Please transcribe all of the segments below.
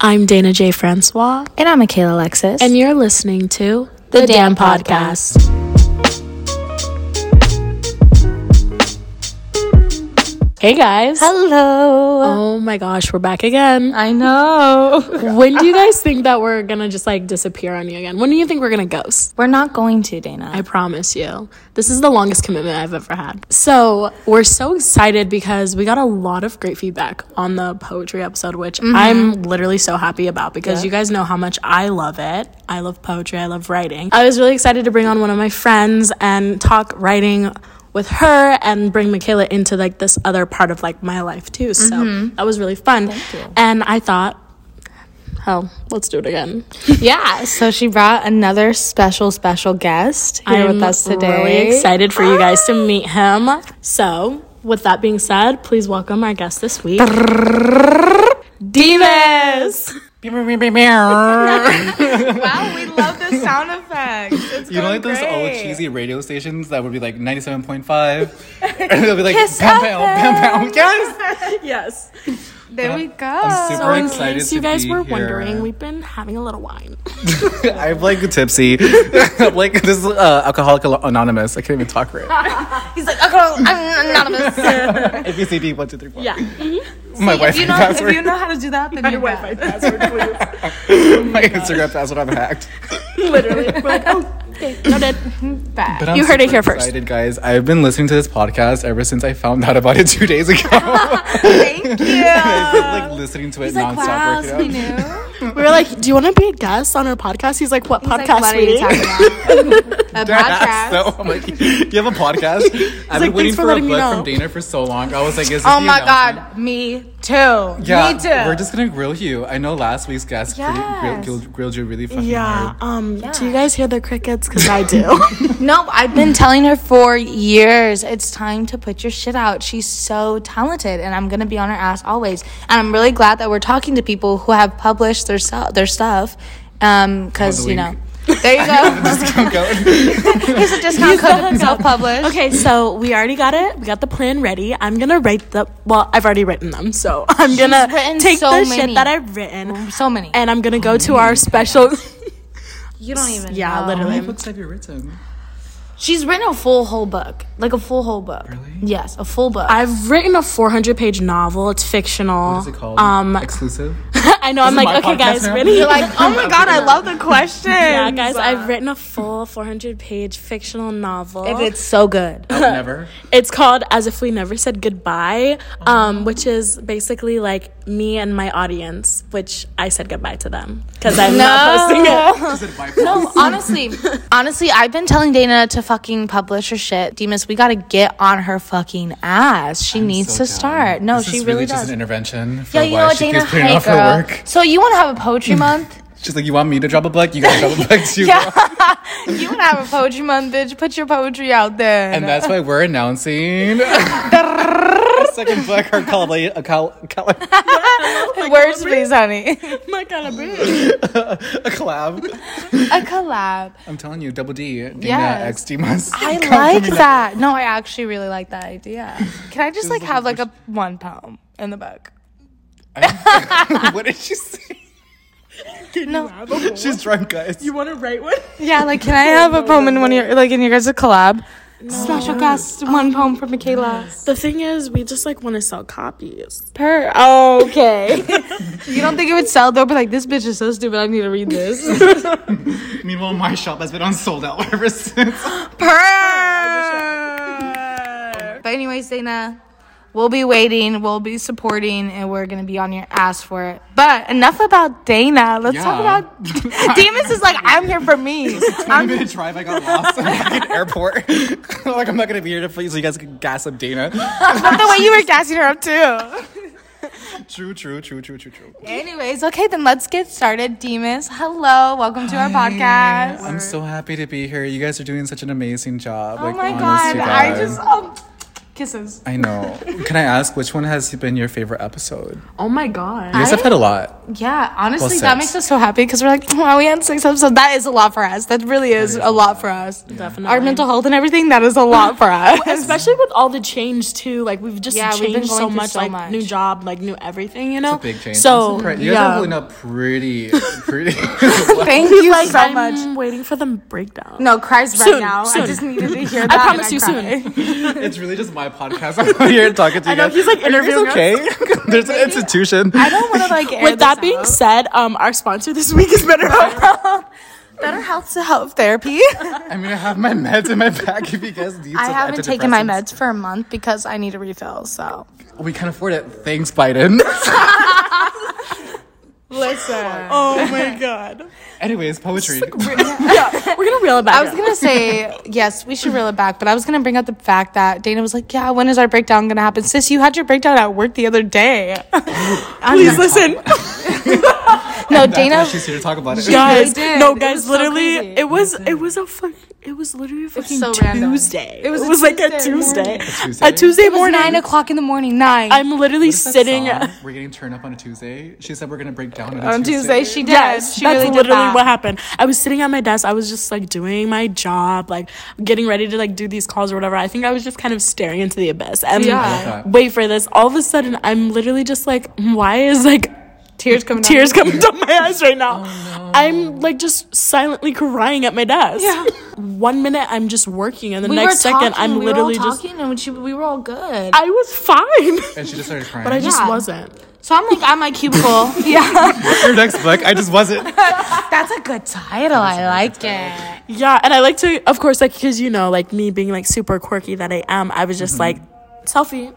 I'm Dayna J. Francois, And I'm Mikayla Alexis. and you're listening to The Damn Podcast. Hey guys. hello. Oh my gosh, we're back again. I know. when do you guys think that we're gonna just like disappear on you again? When do you think we're gonna ghost? We're not going to, Dayna. I promise you. This is the longest commitment I've ever had. So, we're so excited because we got a lot of great feedback on the poetry episode, which mm-hmm. I'm literally so happy about because you guys know how much I love it. I love poetry, I love writing. I was really excited to bring on one of my friends and talk writing with her and bring Mikayla into like this other part of like my life too. So, mm-hmm. that was really fun. And I thought, hell, let's do it again. yeah. So she brought another special, special guest here with us today. Really excited for you guys to meet him. So, with that being said, please welcome our guest this week, Dimas. Wow, we love the sound effects. It's You know, like going those old cheesy radio stations that would be like 97.5? and they'll be like, Kiss pound, pound, pound, pound. Yes! Yes. There we go. I'm super So, in excited case you guys were here. wondering, we've been having a little wine. I'm like tipsy. I'm like, this is uh, Alcoholic Anonymous. I can't even talk right. He's like, okay, I'm anonymous. ABCD, one, two, three, four. Yeah. My if Wi-Fi you know password. if you know how to do that, then you're Wi-Fi bad. password, please. My Instagram password I've hacked. Literally. We're like, oh, okay, noted. bad. But I'm You heard it super here first. Excited, guys. I've been listening to this podcast ever since I found out about it two days ago. Thank you. I've been like listening to it He's like, nonstop. wow, working so out. Knew. We were like, do you want to be a guest on our podcast? He's like, what He's like, podcast, what are you sweetie? talking about? A podcast. So I'm like, you have a podcast? I've like, been waiting for for, a letting book from Dayna for so long. I was like, is this Oh my god, me too. Yeah, me too. we're just gonna grill you. I know last week's guest Yes. pretty, grilled, grilled you really fucking Yeah. hard. Um. Do you guys hear the crickets? Because I do. No, I've been telling her for years. It's time to put your shit out. She's so talented, and I'm gonna be on her ass always. And I'm really glad that we're talking to people who have published their su- their stuff, um, because you know. Link. There you go. Discount code. Here's a discount code to self-publish. Okay, so we already got it. We got the plan ready. I'm gonna write the. Well, I've already written them, so I'm gonna written take so the shit that I've written, So many. and I'm gonna go to our special. You don't even. yeah, know. How many literally. books have you written? She's written a full whole book, like a full whole book. Really? Yes, a full book. I've written a 400 page novel. It's fictional. What is it called? Um, Exclusive? I know. I'm like, okay, guys, now? ready? You're like, oh my god, I love the question. yeah, guys, I've written a full 400 page fictional novel. and it's so good. Oh, never. It's called As If We Never Said Goodbye, um, which is basically like me and my audience, which I said goodbye to them because I'm not posting it No, honestly, honestly, I've been telling Dayna to fucking publish her shit. Dimas, we gotta get on her fucking ass. She needs so to down. start. No, This she is really, just does. an intervention for Yeah, you why know what, she Dayna? keeps putting Hey, off her girl. Work. So you want to have a poetry month? She's like, you want me to drop a book? You gotta drop a book too. girl. you want to have a poetry month, bitch? Put your poetry out there. And that's why we're announcing our second book, our color, a col- color, Words, please, honey. My kind a collab. a collab. I'm telling you, double D, Dayna Yes. X Dimas. I like from that. No, I actually really like that idea. Can I just like have like a one poem in the book? what did she say? No. She's drunk, guys. You want to write one? Yeah, like can I have a poem in one of your like in your guys' collab? Special guest, one poem for Mikayla. The thing is, we just like want to sell copies. Per okay. you don't think it would sell though? But like this bitch is so stupid. I need to read this. Meanwhile, my shop has been on sold out ever since. Per. But anyways, Dayna, we'll be waiting. We'll be supporting, and we're gonna be on your ass for it. But enough about Dayna. Let's talk Yeah. about. Dimas is like I'm here for me. 20 minute drive, I got lost at the airport. like, I'm not gonna be here to please so you guys can gas up Dayna. Not the way you were gassing her up too. True, true, true, true, true, true. Anyways, okay, then let's get started. Dimas, hello, welcome to our podcast. I'm so happy to be here. You guys are doing such an amazing job. Oh like, my honest god, I just um, kisses. I know. Can I ask which one has been your favorite episode? Oh my god. You guys have had a lot. Yeah, honestly, Well, that makes us so happy because we're like, wow, we had six episodes. That is a lot for us. That really is, a lot for us. Definitely. Our mental health and everything, that is a lot for us. especially with all the change too. Like we've just Yeah, we've been changed going so much. so like much. new job, like new everything. You know, It's a big change. So I'm you guys yeah. are holding up pretty, pretty. Thank you like so I'm much. waiting for the breakdown. No, cries right Soon, now. soon. I just needed to hear that. I promise you cried. soon. it's really just my podcast. I'm here talking to you. I know, guys. he's, like, Are you guys interviewing us. Okay, there's an institution. I don't want to like. air With that being out. said, um, our sponsor this week is BetterHelp. Better Health to Health Therapy. I'm gonna have my meds in my bag if you guys need. I haven't taken my meds for a month because I need a refill. So We can afford it. Thanks, Biden. Listen. oh my god. Anyways, poetry. Yeah, we're gonna reel it back. I was gonna say yes, we should reel it back, but I was gonna bring up the fact that Dayna was like, "Yeah, when is our breakdown gonna happen?" Sis, you had your breakdown at work the other day. Please listen, no, That's Dayna. why she's here to talk about it. guys. No, guys. was so literally, crazy. it was it was a fuck. It was literally a fucking so. Tuesday. It was a like a Tuesday Tuesday. Tuesday. A Tuesday It was morning. nine o'clock in the morning. Nine. I'm literally sitting. We're getting turned up on a Tuesday. She said we're gonna break down on, a on Tuesday. She did. Yes, she that's really did literally that. what happened. I was sitting at my desk. I was just like doing my job, like getting ready to like do these calls or whatever. I think I was just kind of staring into the abyss. And Yeah. I love that. wait for this. All of a sudden, I'm literally just like, why is like Tears coming down. tears coming down my eyes right now? Oh, I'm like just silently crying at my desk. Yeah. One minute I'm just working, and the We next were second talking, I'm we literally were all just. talking, and she, we were all good. I was fine, And she just started crying. but I just Yeah. wasn't. so I'm like at my cubicle. yeah, Your next book, I just wasn't. that's a good title. I like it. Yeah, and I like to, of course, like because you know, like me being like super quirky that I am, I was just mm-hmm. like selfie.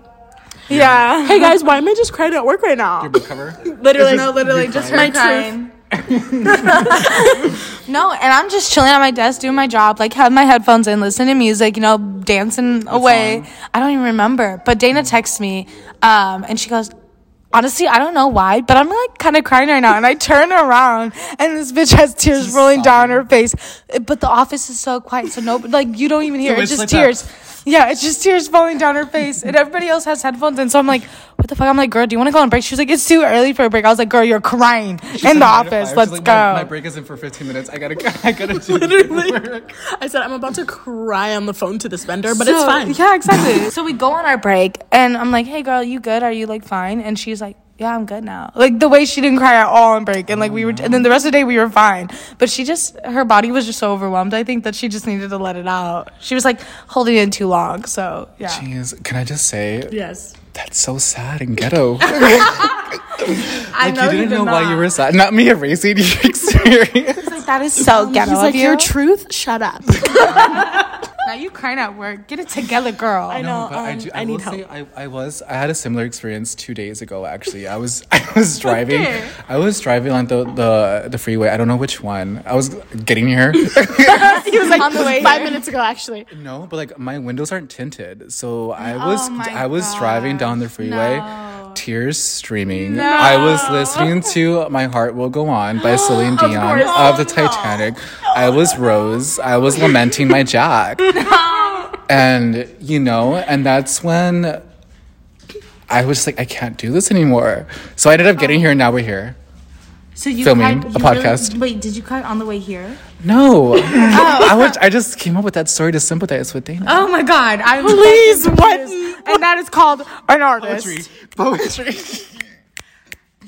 Yeah. Hey guys, why am I just crying at work right now? Your book cover. Literally, No, literally, just her My crying. no, and I'm just chilling at my desk doing my job, like have my headphones in, listening to music, you know, dancing away. song? I don't even remember. But Dayna texts me, um, and she goes, Honestly, I don't know why, but I'm like kind of crying right now. And I turn around and this bitch has tears She's rolling down her face. But the office is so quiet, so no, like you don't even hear. So it's it's just like that. tears. Yeah, it's just tears falling down her face, and everybody else has headphones. And so I'm like, "What the fuck?" I'm like, "Girl, do you want to go on break?" She was like, "It's too early for a break." I was like, "Girl, you're crying She in the office. Let's like, go." My, my break is in for 15 minutes. I gotta, I gotta do Literally. work. I said I'm about to cry on the phone to this vendor, but it's So- fine. Yeah, exactly. so we go on our break, and I'm like, "Hey, girl, you good? Are you like fine?" And she's like, "Yeah, I'm good now." Like the way she didn't cry at all on break, and like we were, and then the rest of the day we were fine. But she just, her body was just so overwhelmed. I think that she just needed to let it out. She was like holding it in too long. So yeah. Jeez, can I just say Yes. that's so sad and ghetto. I Like, you didn't know why you were sad. Not me erasing your experience. Like, that is so ghetto. He's like, of your truth? Shut up. Now you crying at work. Get it together, girl. I know. but I, um, do, I I, need will help. say I, I was I had a similar experience two days ago actually. I was I was driving I was driving on the, the the freeway. I don't know which one. I was getting here. he was like On the way five here. minutes ago, actually. no, but like my windows aren't tinted. So I was Oh I was driving down the freeway. No. Tears streaming. I was listening to "My Heart Will Go On" by Celine Dion course. of the Titanic. I was Rose. I was lamenting my Jack. And you know, and that's when I was like, I can't do this anymore. So I ended up getting oh. here, and now we're here. So you Filming cried- a you really- podcast. wait, did you cry on the way here? No, oh. I would. I just came up with that story to sympathize with Dayna. Oh my god! I was Please, what? and that is called an artist. poetry. Poetry.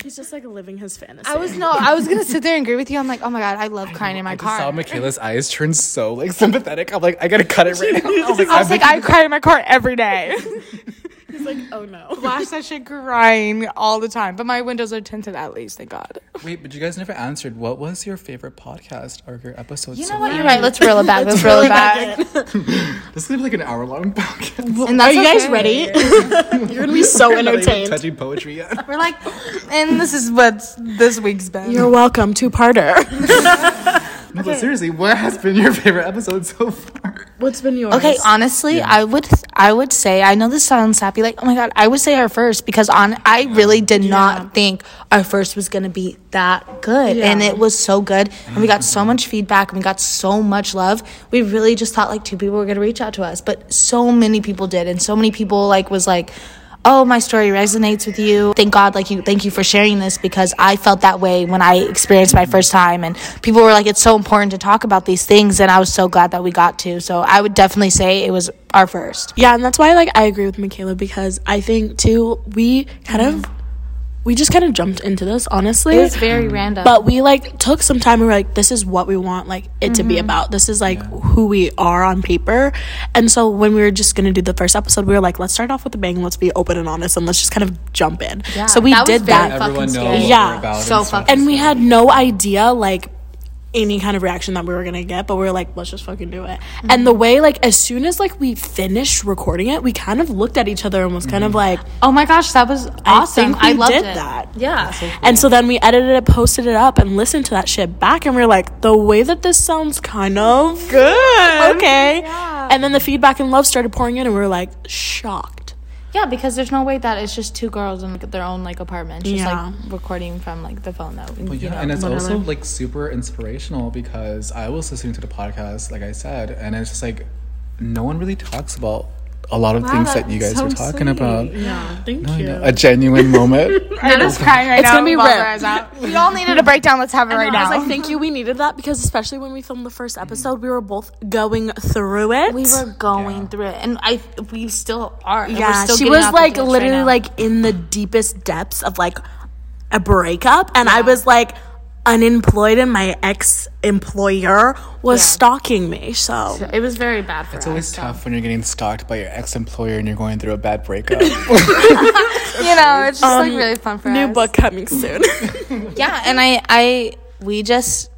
He's just like living his fantasy. I was no, I was gonna sit there and agree with you. I'm like, oh my god, I love crying in my car. I just saw. Mikayla's eyes turn so like sympathetic. I'm like, I gotta cut it right now. I was like, I was I'm like, I cry in my car every day. He's like, oh no. Flash that shit crying all the time. But my windows are tinted at least, thank God. Wait, but you guys never answered. What was your favorite podcast or your episode? You so know what? far? You're right. Let's reel it back. Let's reel it back. This is gonna be like an hour long podcast. And Are that's you guys okay. ready? You're gonna be so We're not even entertained. touching poetry yet. We're like, and this is what this week's been. You're welcome, two parter. No, but seriously, what has been your favorite episode so far? What's been yours? Okay, honestly, I would I would say I know this sounds sappy, like oh my god, I would say our first because on I really did Yeah. not think our first was gonna be that good, and it was so good, and we got so mm-hmm. much feedback, and we got so much love. We really just thought like two people were gonna reach out to us, but so many people did, and so many people like was like. Oh, my story resonates with you. Thank God, like you, thank you for sharing this because I felt that way when I experienced my first time. And people were like, it's so important to talk about these things. And I was so glad that we got to. So I would definitely say it was our first. Yeah, and that's why like I agree with Mikayla because I think too we kind of we just kind of jumped into this honestly. It was very random. but we like took some time and we were like this is what we want like it to be mm-hmm. about. This is like who we are on paper. And so when we were just going to do the first episode, we were like let's start off with a bang, let's be open and honest and let's just kind of jump in. Yeah, so we that was did very that. fucking Everyone know what Yeah. we're about So and fucking and we had no idea like any kind of reaction that we were gonna get but we were like let's just fucking do it mm-hmm. and the way like as soon as like we finished recording it we kind of looked at each other and was kind of mm-hmm. like oh my gosh, that was awesome. think I, loved did it. that. Yeah. and so then we edited it posted it up and listened to that shit back and we are like the way that this sounds kind of good okay Yeah. and then the feedback and love started pouring in and we were like shocked Yeah, because there's no way that it's just two girls in like, their own like apartment, just Yeah. like recording from like the phone though. Well, you yeah, know? and it's also like super inspirational because I was listening to the podcast, like I said, and it's just like no one really talks about a lot of things that you guys so were talking about. yeah thank I you know, a genuine moment. Nana's crying right It's now. gonna be Bawls rare. her. We all needed a breakdown. Let's have it right I was now. like, thank you. We needed that because, especially when we filmed the first episode, we were both going through it. we were going through it, and I we still are. and we're yeah, still she was like ditch right literally like in the deepest depths of like a breakup, and I was like unemployed, and my ex employer was Yeah. stalking me. So it was very bad for me. It's us. always so. tough when you're getting stalked by your ex employer and you're going through a bad breakup. You know, it's just like really fun for new us. New book coming soon. Yeah, and I I we just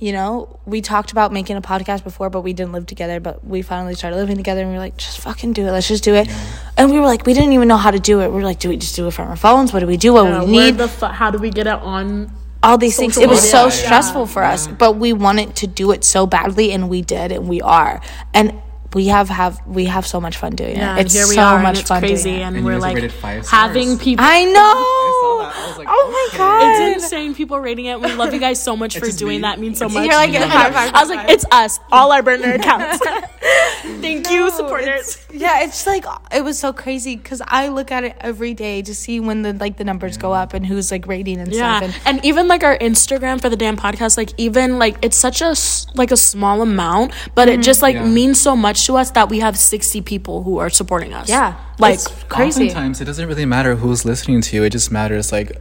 you know, we talked about making a podcast before, but we didn't live together. But we finally started living together, and we were like, just fucking do it. Let's just do it. And we were like, we didn't even know how to do it. We were like, do we just do it from our phones? What do we do? What Uh, we need? the fu- how do we get it on? All these things. social It was so media. stressful for us, but we wanted to do it so badly, and we did, and we are, and we have have we have so much fun doing Yeah, it. It's here we so are, much and it's fun crazy, doing it. and, And we're like having people. I know. I saw that. I was like, Oh my okay. god. It's insane. People rating it. We love you guys so much for doing me. that. It means so It's much. You're like, I high five, was like, it's us, all our burner accounts. Thank you, supporters. Yeah, it's like it was so crazy because I look at it every day to see when the like the numbers go up and who's like rating and Yeah, stuff. And and even like our Instagram for the damn podcast, like even like it's such a s- like a small amount, but it mm-hmm. just like Yeah. means so much to us that we have sixty people who are supporting us. yeah, like it's crazy. Oftentimes, it doesn't really matter who's listening to you. It just matters like,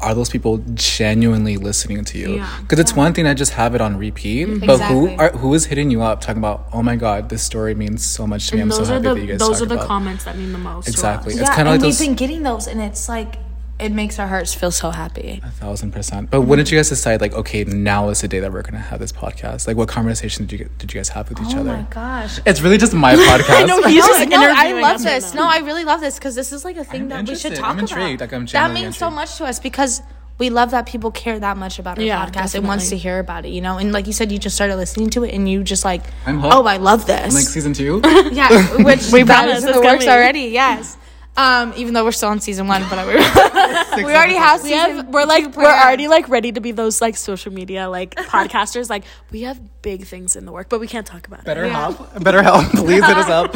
are those people genuinely listening to you? Yeah. Because it's one thing to just have it on repeat, mm-hmm. but who are who is hitting you up talking about? Oh my god, this story means so much to me. I'm those so are happy the that you guys those are the about. comments that mean the most. to us. Exactly. It's yeah, kind of and like we've been getting those, and it's like it makes our hearts feel so happy. a thousand percent. But when did you guys decide like, okay, now is the day that we're gonna have this podcast? Like, what conversation did you did you guys have with each Oh other? Oh my gosh. It's really just my podcast. know, he's no, just no, I love this. No, I really love this because this is like a thing I'm that we should interested. talk I'm intrigued. about. Like, I'm that genuinely means so much to us because we love that people care that much about our Yeah, podcast and wants to hear about it. You know, and like you said, you just started listening to it and you just like, I'm oh, I love this. like season two. yeah, which We that promise is in it's the works already. Yes. Um, even though we're still on season one, but we, we already have We season. have, we're like we're already like ready to be those like social media like podcasters like we have big things in the work but we can't talk about it Better help. Better help. Please hit us up.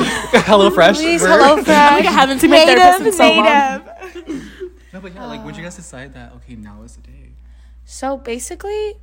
Hello Fresh. Please, hello, Fresh. I haven't seen my therapist in so long No, but yeah, like, would you guys decide that? Okay, now is the day. So basically, Let's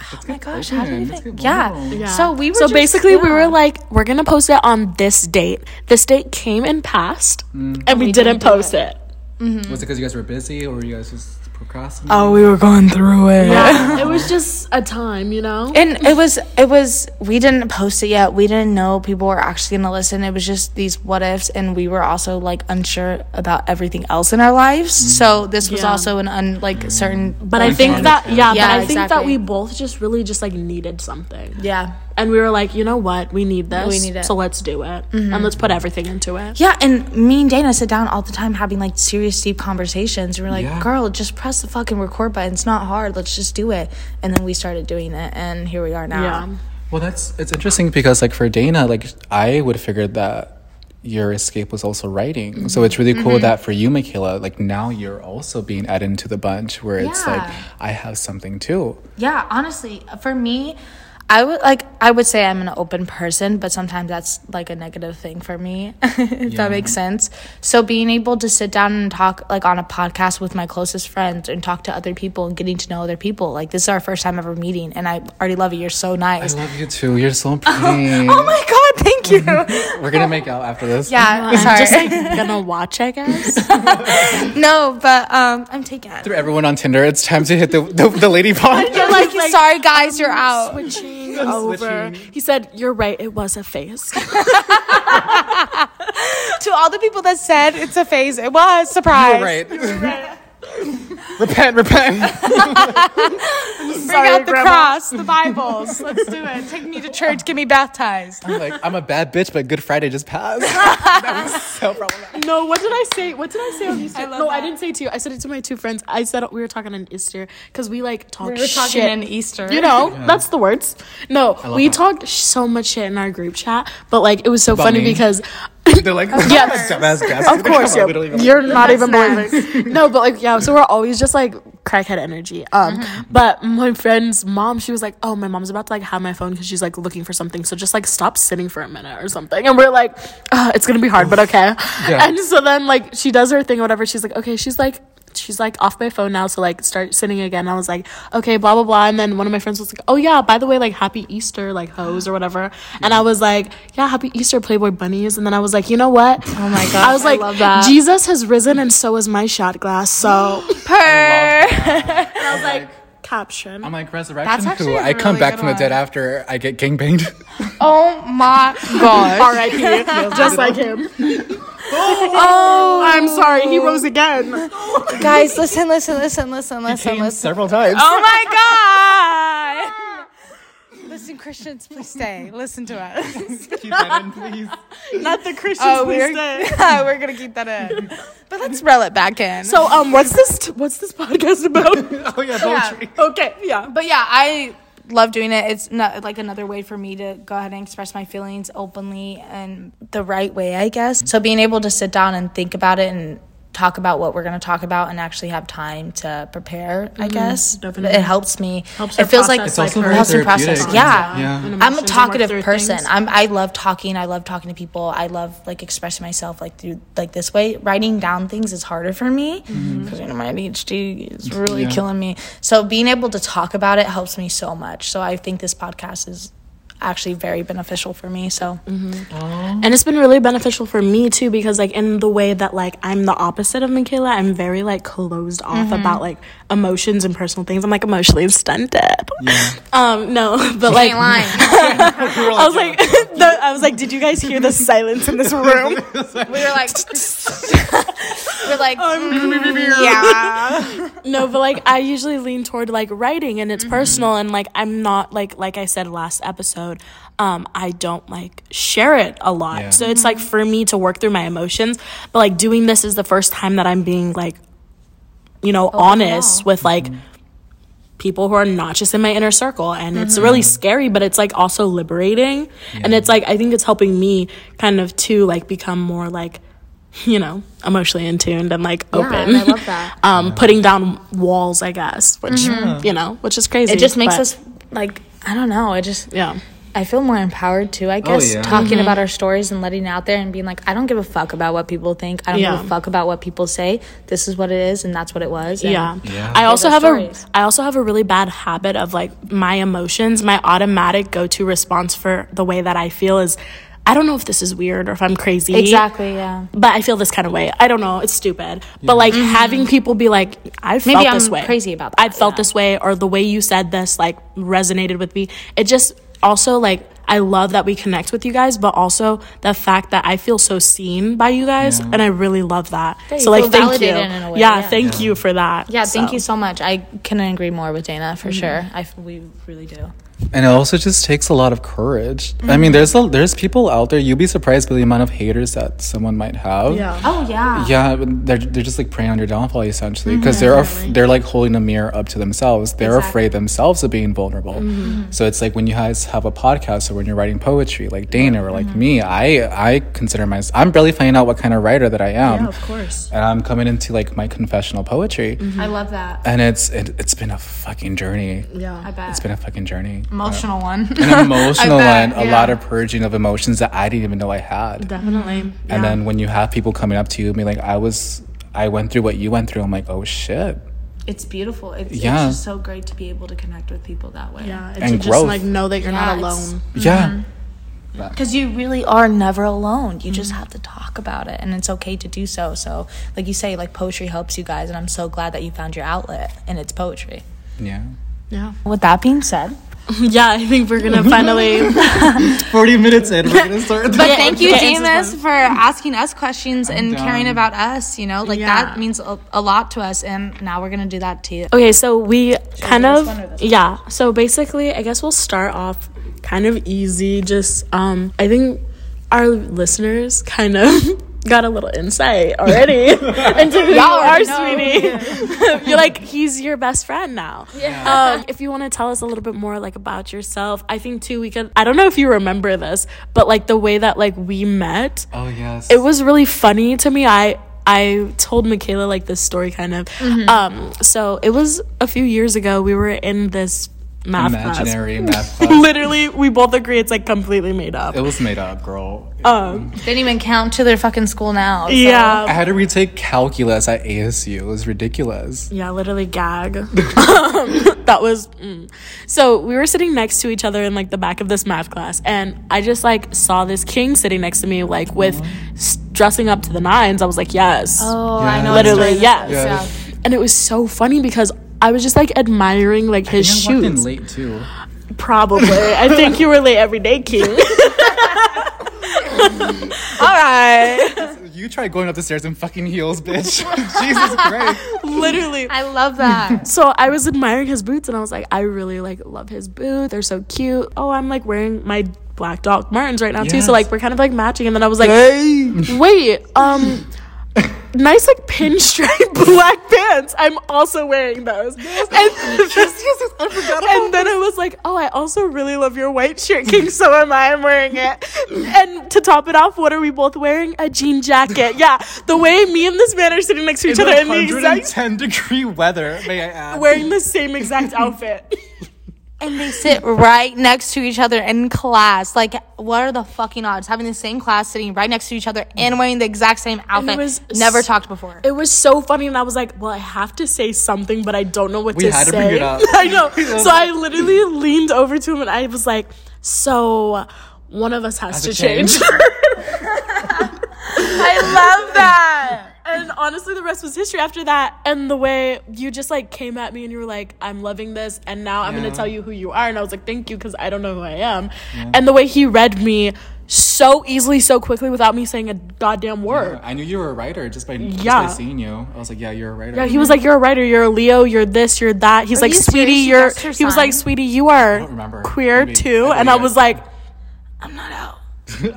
oh my gosh, open. how do you think? Yeah. Yeah. So we were so just- basically we were like we're gonna post it on this date this date came and passed mm. and we, we didn't didn't post it, mm-hmm. Was it because you guys were busy or were you guys just procrastinating? Oh, we were going through it. Yeah, it was just a time you know And it was, it was, we didn't post it yet. We didn't know people were actually going to listen. It was just these what ifs. And we were also like unsure about everything else in our lives. Mm-hmm. So this was Yeah. also an un, like certain. but I think that yeah, Yeah, but I think that we both just really just like needed something yeah. And we were like you know what we need this We need it. so let's do it and let's put everything into it Yeah, and me and Dayna sit down all the time having like serious, deep conversations. And we're like, Yeah. girl, just press the fucking record button. It's not hard. Let's just do it. And then we started doing it, and here we are now. yeah Well, that's it's interesting because like for Dana, like I would have figured that your escape was also writing. So it's really Mm-hmm. cool that for you, Mikayla, like now you're also being added into the bunch where it's like I have something too. Yeah, honestly, for me, I would like I would say I'm an open person, but sometimes that's like a negative thing for me, if that makes sense. So being able to sit down and talk like on a podcast with my closest friends and talk to other people and getting to know other people. Like this is our first time ever meeting and I already love you. You're so nice. I love you too. You're so pretty. oh my god, thank you. We're gonna make out after this. yeah, I'm sorry. just like gonna watch, I guess. no, but um I'm taken. Through everyone on Tinder, it's time to hit the the, the lady pod. You're like, sorry guys, you're out. Switching over. He said, "You're right. It was a phase." to all the people that said it's a phase, it was surprise. You're right. repent, repent. Bring out the cross, the Bibles. Let's do it. Take me to church. Get me baptized. I'm like, I'm a bad bitch, but Good Friday just passed. that was so problematic. no, what did I say? What did I say on Easter? no, I didn't say it to you. I said it to my two friends. I said we were talking on Easter because we like talk We were talking shit. in Easter. You know, that's the words. No, we that. talked so much shit in our group chat, but like it was so About funny me? because They're like, Yes. dumbass guys. of course, yeah. You're not even believing. No, but like, yeah. So we're always just like crackhead energy. Um, but my friend's mom, she was like, "Oh, my mom's about to like have my phone because she's like looking for something. So just like stop sitting for a minute or something." And we're like, uh, "It's gonna be hard, but okay." Yeah. And so then like she does her thing, or whatever. She's like, "Okay." She's like. She's like off my phone now, so like start sitting again. I was like, okay, blah blah blah. And then one of my friends was like, oh yeah, by the way, like happy Easter, like hoes or whatever. And I was like, yeah, happy Easter, Playboy bunnies. And then I was like, you know what? Oh my god. I was like, love that. Jesus has risen and so is my shot glass. So Purr. I was like, caption. I'm like, resurrection That's who? actually a I come really back good from the dead after I get gangbanged. Oh my god. R.I.P. Just like him. Oh. oh, I'm sorry, he rose again. guys, listen, listen, listen, listen, listen, Came listen. several times. Oh my God. Listen, Christians, please stay. Listen to us. Keep that in, please. Not the Christians. Oh, please we're, stay. we're going to keep that in. But let's reel it back in. So um, what's this? What's this podcast about? Oh yeah, poetry. okay, yeah. But yeah, I love doing it. It's not like another way for me to go ahead and express my feelings openly and the right way, I guess. So being able to sit down and think about it and talk about what we're going to talk about and actually have time to prepare, I mm-hmm. guess. definitely. It helps me. Helps it feels like process, It's like, very her- helps me process. therapeutic. Yeah. Yeah. I'm a emotions and work talkative person. things. I'm I love talking. I love talking to people. I love like expressing myself like through like this way. Writing down things is harder for me mm-hmm. because you know my ADHD is mm-hmm. really Yeah. killing me. So being able to talk about it helps me so much. So I think this podcast is actually very beneficial for me. So mm-hmm. And it's been really beneficial for me too because like in the way that like I'm the opposite of Mikayla, I'm very like closed off mm-hmm. about like emotions and personal things. I'm like emotionally stunted. Yeah. Um, no, but like. I was like, the, I was like, did you guys hear the silence in this room? we were like, we're like, yeah. no, but like I usually lean toward like writing and it's personal and like I'm not like like I said last episode, um, I don't like share it a lot. Yeah. So it's like for me to work through my emotions. But like doing this is the first time that I'm being like, you know, honest with like people who are not just in my inner circle. And it's really scary but it's like also liberating. And it's like i think it's helping me kind of to like become more like you know emotionally in tuned and like open. And I love that. um putting down walls i guess which you know which is crazy it just makes us like, I don't know. It just, yeah I feel more empowered too, I oh, guess, yeah. talking mm-hmm. about our stories and letting out there and being like, I don't give a fuck about what people think. I don't give a fuck about what people say. This is what it is and that's what it was. And yeah. Yeah. I also have a stories. I also have a really bad habit of like my emotions, my automatic go-to response for the way that I feel is I don't know if this is weird or if I'm crazy. Exactly, yeah. But I feel this kind of way. I don't know. It's stupid. But like mm-hmm. having people be like, I felt Maybe this I'm way. crazy about that, I felt yeah. this way, or the way you said this like resonated with me. It just also like I love that we connect with you guys, but also the fact that I feel so seen by you guys, and I really love that. you so like, feel thank you. in a way, yeah, yeah. thank you for that. Yeah, thank you so much. I couldn't agree more with Dayna for mm-hmm. sure. I f- we really do. And it also just takes a lot of courage. I mean, there's a, there's people out there. You'd be surprised by the amount of haters that someone might have. Yeah. Oh yeah. Yeah, they're they're just like preying on your downfall essentially because mm-hmm. they're af- they're like holding a mirror up to themselves. They're afraid themselves of being vulnerable. Mm-hmm. So it's like when you guys have a podcast or when you're writing poetry, like Dayna or like mm-hmm. me, I I consider myself. I'm barely finding out what kind of writer that I am, Yeah, of course. and I'm coming into like my confessional poetry, I love that. and it's it, it's been a fucking journey. Yeah. I bet. It's been a fucking journey. Emotional uh, one. An emotional bet, one, a lot of purging of emotions that I didn't even know I had. Definitely. And then when you have people coming up to you and be like, I was, I went through what you went through, I'm like, oh shit. It's beautiful. It's, Yeah. it's just so great to be able to connect with people that way. yeah, and, And to just like know that you're not Yeah, it's- alone. Yeah. Because you really are never alone. You just mm-hmm. have to talk about it, and it's okay to do so. So, like you say, like poetry helps you guys, and I'm so glad that you found your outlet, and it's poetry. Yeah. Yeah. With that being said, Yeah, I think we're gonna finally 40 minutes in, we're going to start. but thank you, get James, for asking us questions and done. caring about us. You know, like Yeah. that means a, a lot to us, and now we're gonna do that to you. Okay, so we kind this of one or this one? yeah. So basically, I guess we'll start off kind of easy. Just um, I think our listeners kind of got a little insight already into who you are, already know. sweetie. You're like he's your best friend now. Yeah. Um, if you want to tell us a little bit more like about yourself, I think too we could. I don't know if you remember this, but like the way that like we met Oh, yes. it was really funny to me. I I told Mikayla like this story kind of. Mm-hmm. Um, so it was a few years ago. We were in this math Imaginary math class. class. Literally, we both agree it's like completely made up. It was made up, girl. Um, Didn't even count to their fucking school now. so- I had to retake calculus at ASU. It was ridiculous. yeah, literally gag. that was mm. so we were sitting next to each other in like the back of this math class, and I just like saw this king sitting next to me, like with s- dressing up to the nines. I was like, yes. Oh, Yeah. I know. Literally, what yes. Yes. yeah. and it was so funny because I was just like admiring like his I walked in shoes. late, too. Probably. I think you were late every day, King. All right. You tried going up the stairs in fucking heels, bitch. Jesus Christ. Literally. I love that. So I was admiring his boots and I was like, I really like love his boots. They're so cute. Oh, I'm like wearing my black Doc Martens right now too. Yes. So like we're kind of like matching. And then I was like, Hey. wait, um nice like pinstripe black pants. I'm also wearing those. And, and then I was like, oh, I also really love your white shirt, King. So am I. I'm wearing it. And to top it off, what are we both wearing? A jean jacket. Yeah, the way me and this man are sitting next to each other in the exact 10 degree weather, may I add. wearing the same exact outfit. And they sit right next to each other in class. Like, what are the fucking odds? Having the same class, sitting right next to each other, and wearing the exact same outfit. was Never s- talked before. It was so funny, and I was like, "Well, I have to say something, but I don't know what to say. We to had to bring it up. I know. So I literally leaned over to him, and I was like, "So, one of us has, to to change." change. I love that. And honestly, the rest was history after that. And the way you just like came at me and you were like, I'm loving this. And now I'm going to tell you who you are. And I was like, thank you, because I don't know who I am. And the way he read me so easily, so quickly without me saying a goddamn word. I knew you were a writer just by, just Yeah. by seeing you. I was like, yeah, you're a writer. Yeah, he was like, "You're a writer. You're a Leo. You're this. You're that." He's like, you "Sweetie, serious? You you're." guessed her He was like, "Sweetie, you are don't remember. queer Maybe. too." I and I believe was it. like,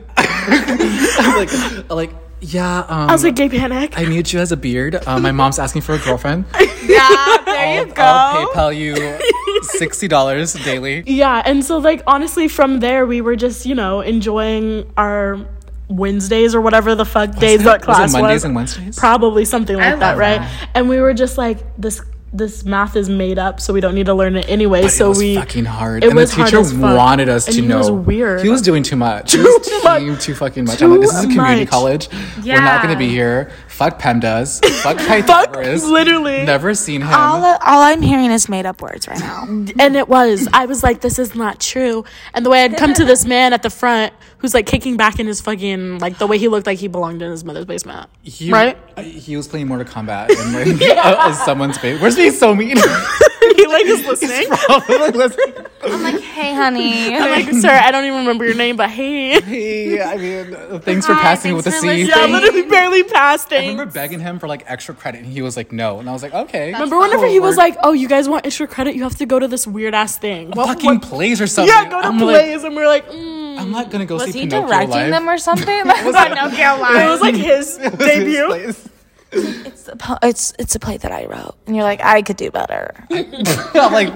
like, like, yeah, um, "I was like, gay panic." I need you as a beard. Um, my mom's asking for a girlfriend. yeah, there I'll, I'll PayPal you $60 daily. Yeah, and so like honestly, from there we were just you know enjoying our Wednesdays or whatever the fuck days that, that- was it class was. Mondays and Wednesdays? Probably something like that, love right? And we were just like this. This math is made up, so we don't need to learn it anyway. But so it was we fucking hard. it and was the teacher wanted us And to he know. was weird. He was doing too much. He was much. too fucking much. I'm like, this is a community much. college. We're not going to be here. Fuck PEMDAS. Fuck fuck literally. Never seen him. all, all I'm hearing is made up words right now. and it was. I was like, this is not true. And the way I'd come to this man at the front who's like kicking back in his fucking like the way he looked like he belonged in his mother's basement. He, Right? He was playing Mortal Kombat in like uh, someone's face. Where's being so mean? he like is listening. Probably listening. I'm like, hey, honey. I'm like, sir, I don't even remember your name, but hey. Hey, I mean, uh, thanks for Hi, passing with the thanks for C. Yeah, listening. literally barely passed I remember begging him for like extra credit, and he was like, "No," and I was like, "Okay." Remember whenever he was like, "Oh, you guys want extra credit? You have to go to this weird ass thing." What- fucking what- plays or something. yeah, go to I'm like, plays, and we are like, mm. I'm not gonna go Was see he Pinocchio directing live. them or something? it was like his It was his debut. place. It's, a po- it's it's a play that I wrote, and you're like, I could do better. I'm like,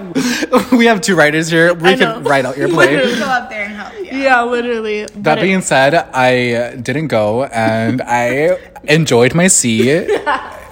we have two writers here. We know. can write out your play. Go up there and help you. Yeah, literally. That But it- being said, I uh, didn't go, and I enjoyed my C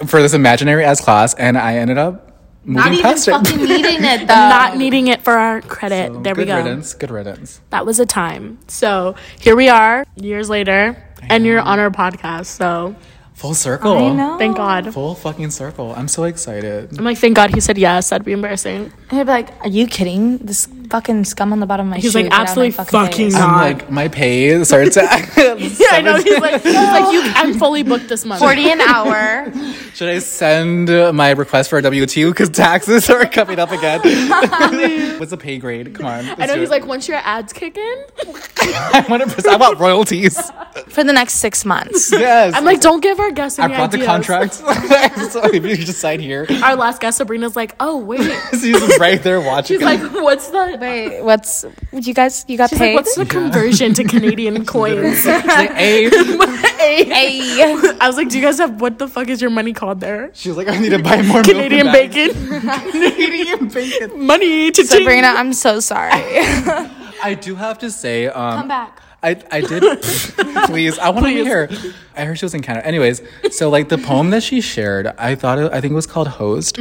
for this imaginary S class, and I ended up Not moving even past it. fucking needing it though. Not needing it for our credit. So, there we go. good go. riddance. Good riddance. That was a time. So here we are, years later, and you're on our podcast. So Full circle. I know. thank God. Full fucking circle. I'm so excited. I'm like, thank God he said yes. That'd be embarrassing. And I'd be like, "Are you kidding? This fucking scum on the bottom of my shoes. He's shoe." like, get out of my absolutely fucking face." not. I'm like, my pay starts to. Yeah, I know. He's like, he's like, you. I'm fully booked this month. Forty an hour. Should I send uh, my request for a W two because taxes are coming up again? What's the pay grade? Come on. I know. He's like, once your ads kick in, I want I want royalties. for the next six months. Yes. I'm like, don't give our guests I any brought the ideas. contract. so if you just sign here, Our last guest, Sabrina's like, oh wait. she's right there watching. She's like, what's the? Wait, what's you guys? You got She's paid? like, what's the conversion to Canadian coins? She's like, hey. hey, I was like, do you guys have what the fuck is your money called there? She's like, I need to buy more milk Canadian and bags." bacon, Canadian bacon. money to Sabrina, I'm so sorry. I do have to say, um, Come back. I, I did please I want to hear. here. I heard she was in Canada. Anyways, so like the poem that she shared, I thought it, I think it was called Host.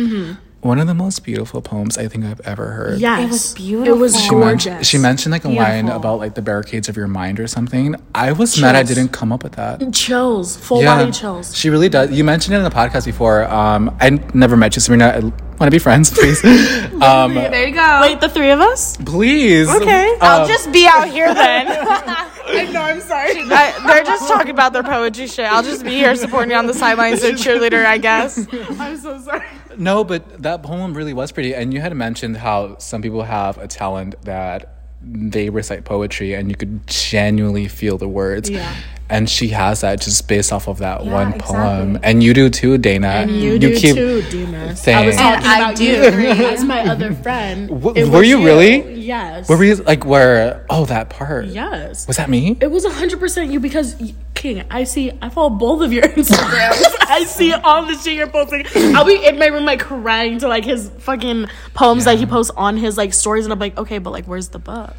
One of the most beautiful poems I think I've ever heard. Yes, It was beautiful. It was She She, men- gorgeous. she mentioned like a line about like the barricades of your mind or something. I was mad I didn't come up with that. chills, full body chills. She really does. You mentioned it in the podcast before. Um, I never met you, Serena. I want to be friends, please. um, there you go. Wait, the three of us? please. Okay. I'll just be out here then. I know. I'm sorry. I, they're just talking about their poetry shit. I'll just be here supporting you on the sidelines, their cheerleader, I guess. I'm so sorry. No, but that poem really was pretty. And you had mentioned how some people have a talent that they recite poetry and you could genuinely feel the words. Yeah. And she has that just based off of that Yeah, one exactly. poem. And you do too, Dayna. And you, do too, Dimas. I was Thanks. talking And I about do you agree. as my other friend. W- It were was you really? Yes. Were you like where oh that part? Yes. Was that me? It was 100% you because King, I see, I follow both of your Instagrams. I see all the shit you're posting. I'll be in my room like crying to like his fucking poems that he posts on his like stories, and I'm like, okay, but like, where's the book?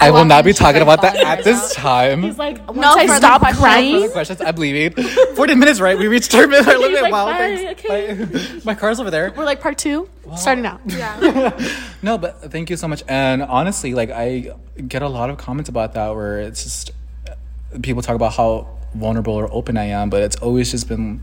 I will not be talking about that at this time. He's like, once No I stop crying, questions. I'm leaving. 40 minutes, right? We reached our our limit. like, wow, bye, thanks. okay. Bye. My car's over there. we're like part two, starting now. No, but thank you so much. And honestly, like I get a lot of comments about that where it's just people talk about how vulnerable or open I am, but it's always just been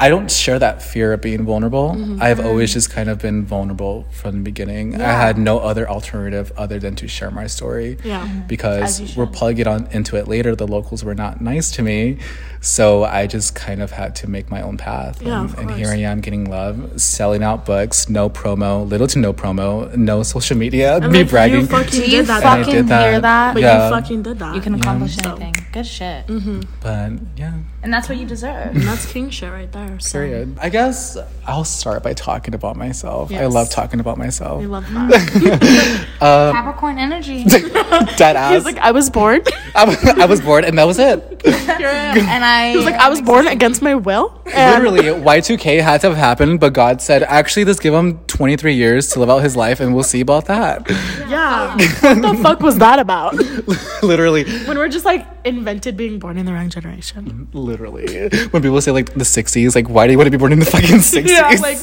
I don't share that fear of being vulnerable. Mm-hmm. I've always mm-hmm. just kind of been vulnerable from the beginning. I had no other alternative other than to share my story. Yeah. Mm-hmm. Because we'll probably get on into it later. The locals were not nice to me. So I just kind of had to make my own path. Yeah, and, of and here. I am getting love, selling out books, no promo, little to no promo, no social media, And, me like, bragging. You fucking Do you did that. And I fucking did that. hear that? but Yeah. you fucking did that. You can accomplish So- anything. Good shit. Mm-hmm. But yeah, And that's what you deserve. and that's king shit right there. So. period. I guess I'll start by talking about myself. I love talking about myself. I love that. Uh, Capricorn energy. Dead ass. He's like, I was bored. I, was- I was bored, and that was it. and I. He's like, I was born against my will. And Literally, Y2K had to have happened, but God said, actually, just give him 23 years to live out his life, and we'll see about that. yeah, what the fuck was that about? literally, When we're just like invented being born in the wrong generation. literally. When people say, like, the 60s, like, why do you want to be born in the fucking 60s? Yeah, like,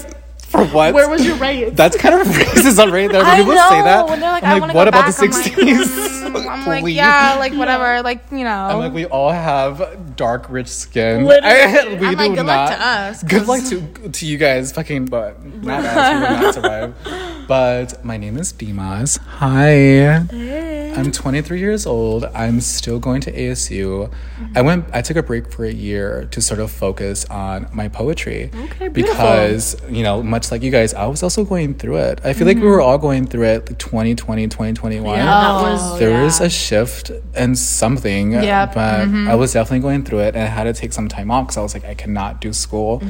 For what? Where was your right? That's kind of racist right there. When I people know. say that, When they're like, I'm like, what about back. the 60s? Mm, I'm like, yeah, like whatever, like you know. I'm like, we all have dark, rich skin. Literally. we I'm do like, good not. luck to us, Good luck to to you guys. Fucking, but not us. We will not survive. But my name is Dimas. Hi. Hey. I'm 23 years old. I'm still going to ASU. I went. I took a break for a year to sort of focus on my poetry. Okay, beautiful. Because you know, much like you guys, I was also going through it. I feel like we were all going through it. Like 2020, 2021 Yeah, that was there was a shift and something Yeah. but i was definitely going through it and i had to take some time off because i was like i cannot do school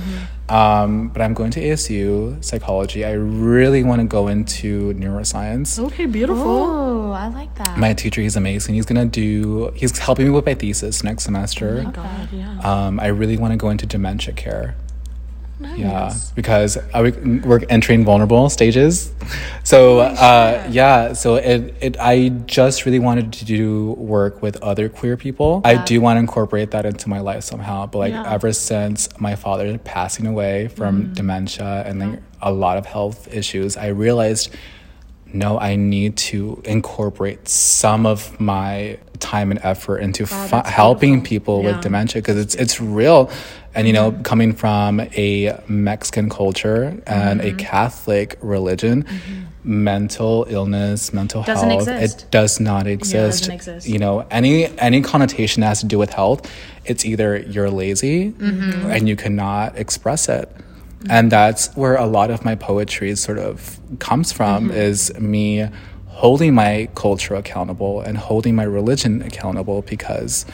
um, but i'm going to asu psychology i really want to go into neuroscience okay, beautiful. Oh, I like that. my teacher he's amazing he's gonna do he's helping me with my thesis next semester God, yeah. um, i really want to go into dementia care yeah, because I, we're entering vulnerable stages. So uh, yeah, so it, it I just really wanted to do work with other queer people. I do want to incorporate that into my life somehow. But like Yeah. ever since my father passing away from dementia, and then a lot of health issues, I realized no, I need to incorporate some of my time and effort into fi- helping people with dementia because it's it's real. And you know, coming from a Mexican culture and Mm-hmm. a Catholic religion, mental illness, mental Doesn't health, exist. it does not exist. doesn't exist. You know, any any connotation that has to do with health, it's either you're lazy Mm-hmm. and you cannot express it. And that's where a lot of my poetry sort of comes from Mm-hmm. is me holding my culture accountable and holding my religion accountable because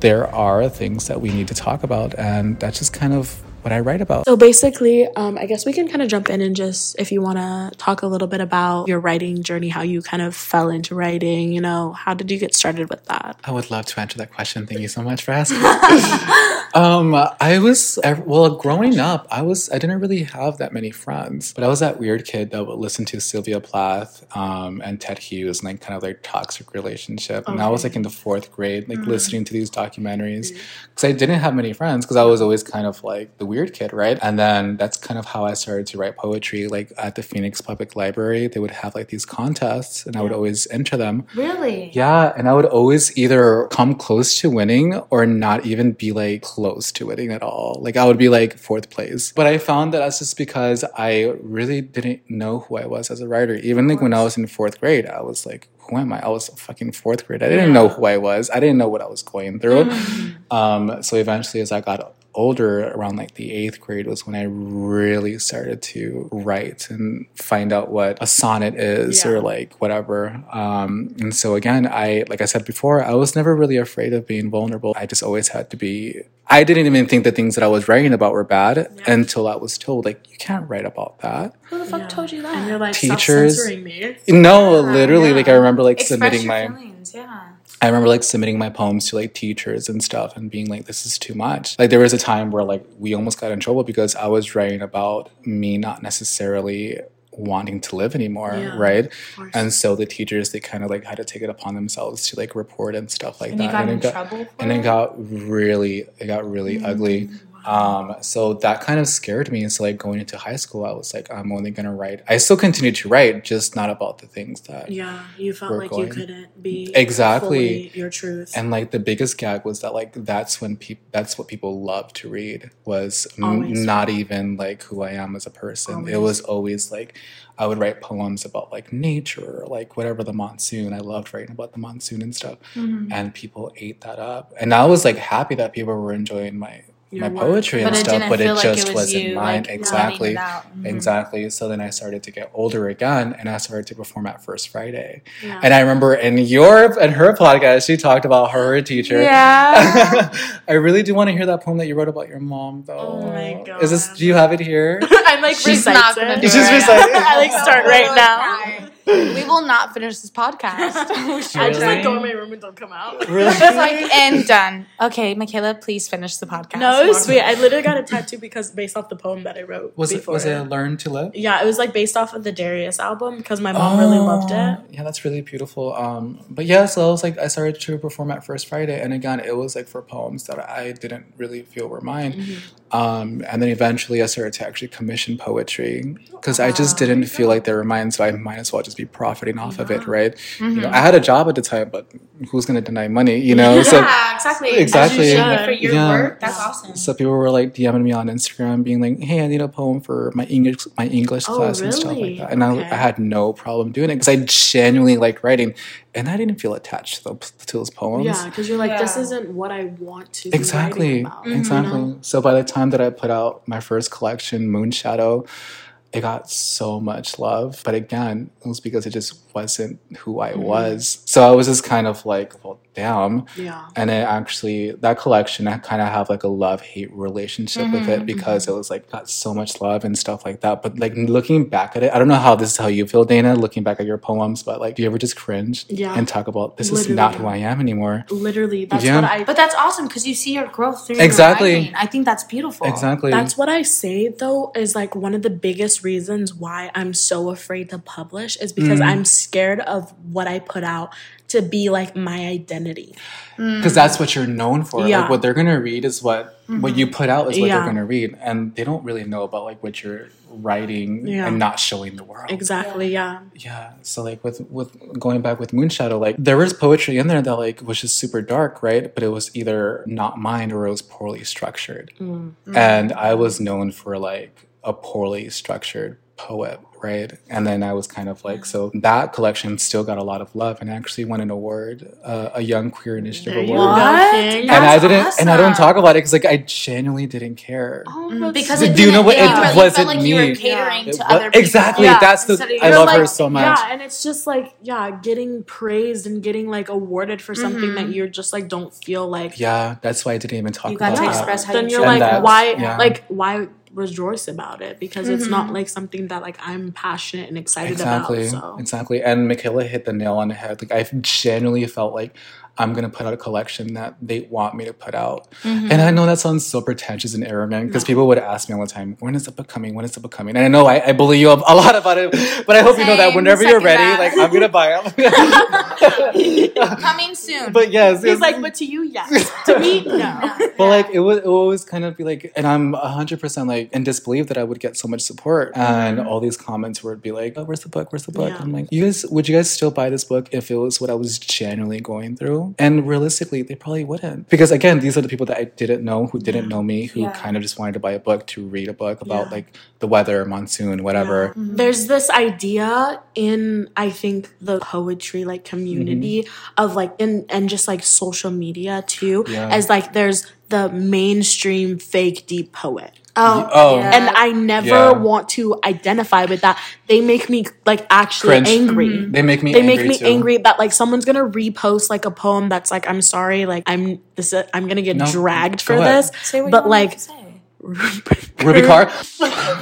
there are things that we need to talk about and that's just kind of what I write about. So basically, um, I guess we can kind of jump in and just, if you want to talk a little bit about your writing journey, how you kind of fell into writing, you know, how did you get started with that? I would love to answer that question. Thank you so much for asking. um, I was well growing up. I was I didn't really have that many friends, but I was that weird kid that would listen to Sylvia Plath um, and Ted Hughes and like kind of their toxic relationship. And I was like in the fourth grade, like listening to these documentaries because I didn't have many friends because I was always kind of like the weird kid, right? And then that's kind of how I started to write poetry. Like at the Phoenix Public Library, they would have like these contests, and I would always enter them. Really? Yeah, and I would always either come close to winning or not even be like close to winning at all. Like I would be like fourth place. But I found that that's just because I really didn't know who I was as a writer. Even like when I was in fourth grade, I was like, who am I? I was fucking fourth grade. I didn't know who I was. I didn't know what I was going through. Um, so eventually, as I got older, around like the eighth grade, was when I really started to write and find out what a sonnet is or like whatever. Um, and so again, I like I said before, I was never really afraid of being vulnerable. I just always had to be. I didn't even think the things that I was writing about were bad until I was told like you can't write about that. Who the fuck told you that? And you're like, Teachers. stop censoring me. No, literally, like I remember like Express submitting your my. feelings, yeah. I remember like submitting my poems to like teachers and stuff and being like, this is too much. Like there was a time where like we almost got in trouble because I was writing about me not necessarily wanting to live anymore, Yeah, right? And so the teachers they kind of like had to take it upon themselves to like report and stuff like And that. and in it got and it? it got really it got really ugly. Um, so that kind of scared me. And so like going into high school, I was like, I'm only gonna write. I still continued to write, just not about the things that Yeah, you felt like going- you couldn't be Exactly. your truth. And like the biggest gag was that like that's when people that's what people love to read was m- not even like who I am as a person. It was always like I would write poems about like nature or like whatever the monsoon. I loved writing about the monsoon and stuff. Mm-hmm. And people ate that up. And I was like happy that people were enjoying my my poetry and stuff, but feel it like just it was wasn't you, mine. like, exactly. letting it out. Mhm. Exactly. So then I started to get older again and I started to perform at First Friday. And I remember in your and her podcast, she talked about her teacher. Yeah. I really do want to hear that poem that you wrote about your mom, though. Oh my Is this? Do you have it here? I'm like She's recites not gonna it. do it Just right recite I like start right now. We will not finish this podcast. I just like go in my room and don't come out. Really? It's like and done. Okay, Mikayla, please finish the podcast. No, it was sweet. I literally got a tattoo because based off the poem that I wrote. Was it? before Was it Learn to Live? Yeah, it was like based off of the Darius album because my mom really loved it. Yeah, that's really beautiful. Um, but yeah, so I was like, I started to perform at First Friday, and again, it was like for poems that I didn't really feel were mine. Mm-hmm. Um, and then eventually, I started to actually commission poetry because I just didn't feel like they were mine, so I might as well just be profiting off of it, right? You Mm-hmm. know, I had a job at the time, but who's going to deny money? You know, so Yeah, exactly. Exactly. As you for your Yeah. work. That's awesome. so people were like DMing me on Instagram, being like, "Hey, I need a poem for my English my English Oh, class and stuff like that." And Okay. I had no problem doing it because I genuinely liked writing, and I didn't feel attached to those, to those poems. Yeah, because you're like, this isn't what I want to. Be Exactly, writing about, mm-hmm. you exactly. know? So by the time that I put out my first collection, Moonshadow, it got so much love. But again, it was because it just wasn't who I mm-hmm. was. So I was just kind of like, well, damn. Yeah. And it actually, that collection, I kind of have like a love hate relationship with it mm-hmm, because mm-hmm. it was like got so much love and stuff like that. But like looking back at it, I don't know how this is how you feel, Dayna, looking back at your poems, but like, do you ever just cringe Yeah. and talk about this is not who I am anymore? Literally, that's Yeah. what I. But that's awesome because you see your growth through Exactly. Your writing. I think that's beautiful. Exactly. That's what I say though is like one of the biggest reasons why I'm so afraid to publish is because Mm-hmm. I'm scared of what I put out to be like my identity. Mm. because that's what you're known for. Yeah. Like what they're gonna read is what what mm-hmm. you put out is what Yeah. they're gonna read, and they don't really know about like what you're writing Yeah. and not showing the world. Exactly, yeah. Yeah. So like with with going back with Moonshadow, like there was poetry in there that like was just super dark, right? But it was either not mine or it was poorly structured. Mm. Mm. And I was known for like a poorly structured poet, right? And then I was kind of like so that collection still got a lot of love and actually won an award, uh, a Young Queer Initiative There award. go, What? King. And I didn't, and I don't talk about it because like I genuinely didn't care. Oh, Because Do you know what- it it wasn't felt like you were me. catering It to wa- other people. exactly. Yeah, That's the. instead I love like- her so much. Yeah, and it's just like yeah, getting praised and getting like awarded for something Mm-hmm. that you're just like don't feel like Yeah, that's why I didn't even talk You got about to that. express how then you you're like why yeah. like why rejoice about it because it's Mm-hmm. not like something that like I'm passionate and excited Exactly, about. So exactly. And Mikayla hit the nail on the head. Like I genuinely felt like I'm gonna put out a collection that they want me to put out. Mm-hmm. And I know that sounds so pretentious and arrogant because people would ask me all the time, "When is the book coming? When is the book coming?" And I know I, I believe you a a lot about it, but I hope you know that whenever you're ready, that. like I'm gonna buy them. Coming soon. but yes, he's like, but to you, yes. to me, no. But like it would, it would always kind of be like, and I'm hundred percent like in disbelief that I would get so much support, and all these comments would be like, "Oh, where's the book? Where's the book?" Yeah. I'm like, "You guys, would you guys still buy this book if it was what I was genuinely going through?" Mm-hmm. And realistically, they probably wouldn't, because again, these are the people that I didn't know, who didn't know me, who Yeah. kind of just wanted to buy a book to read a book about Yeah. like the weather, monsoon, whatever. Mm-hmm. There's this idea in I think the poetry like community mm-hmm. of like in and just like social media too Yeah. as like there's the mainstream fake deep poet. Oh, Oh. yeah. And I never Yeah. want to identify with that. They make me like actually Cringe. angry. Mm-hmm. They make me. They angry make me too. angry that like someone's gonna repost like a poem that's like I'm sorry like I'm this I'm gonna get No, dragged go for ahead. this Say what but you like wanted to say. Rupi Kaur.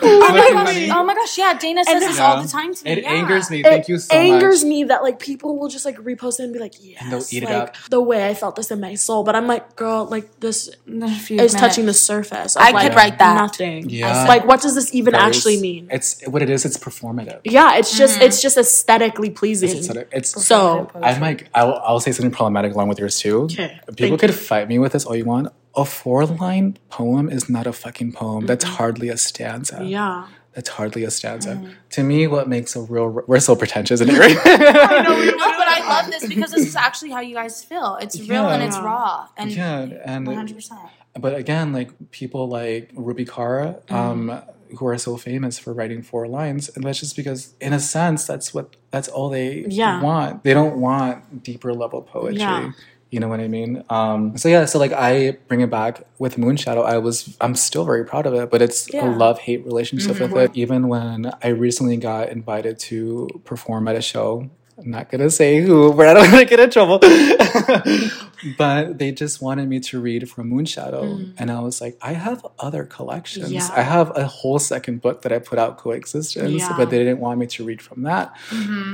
Oh my gosh! Oh my gosh! Yeah, Dayna says this all the time to me. It yeah. angers me. Thank you so much. It angers much. me that like people will just like repost it and be like, yes, they'll eat it like up. the way I felt this in my soul. But I'm like, girl, like this A few is touching the surface. Of, I like, could write that. Nothing. Yeah. Like, what does this even Guys, actually mean? It's what it is. It's performative. Yeah, it's just Mm-hmm. it's just aesthetically pleasing. It's, it's so I'm like, I'll, I'll say something problematic along with yours too. Okay, People thank could fight me with this all you want. A four line poem is not a fucking poem. That's hardly a stanza. Mm-hmm. yeah. That's hardly a stanza. Mm-hmm. To me, what makes a real, we're so pretentious isn't in here. know, but I love this because this is actually how you guys feel. It's real and it's raw and yeah. And, 100%. but again, like people like Rupi Kaur, um, who are so famous for writing four lines, and that's just because, in a sense, that's what that's all they Yeah. want. They don't want deeper level poetry. Yeah. You know what I mean? Um, so yeah, so like I bring it back with Moonshadow. I was, I'm still very proud of it, but it's a love hate relationship with it. Even when I recently got invited to perform at a show, I'm not gonna say who, but I don't want to get in trouble. but they just wanted me to read from Moonshadow, and I was like, I have other collections. Yeah. I have a whole second book that I put out, Coexistence, Yeah. but they didn't want me to read from that.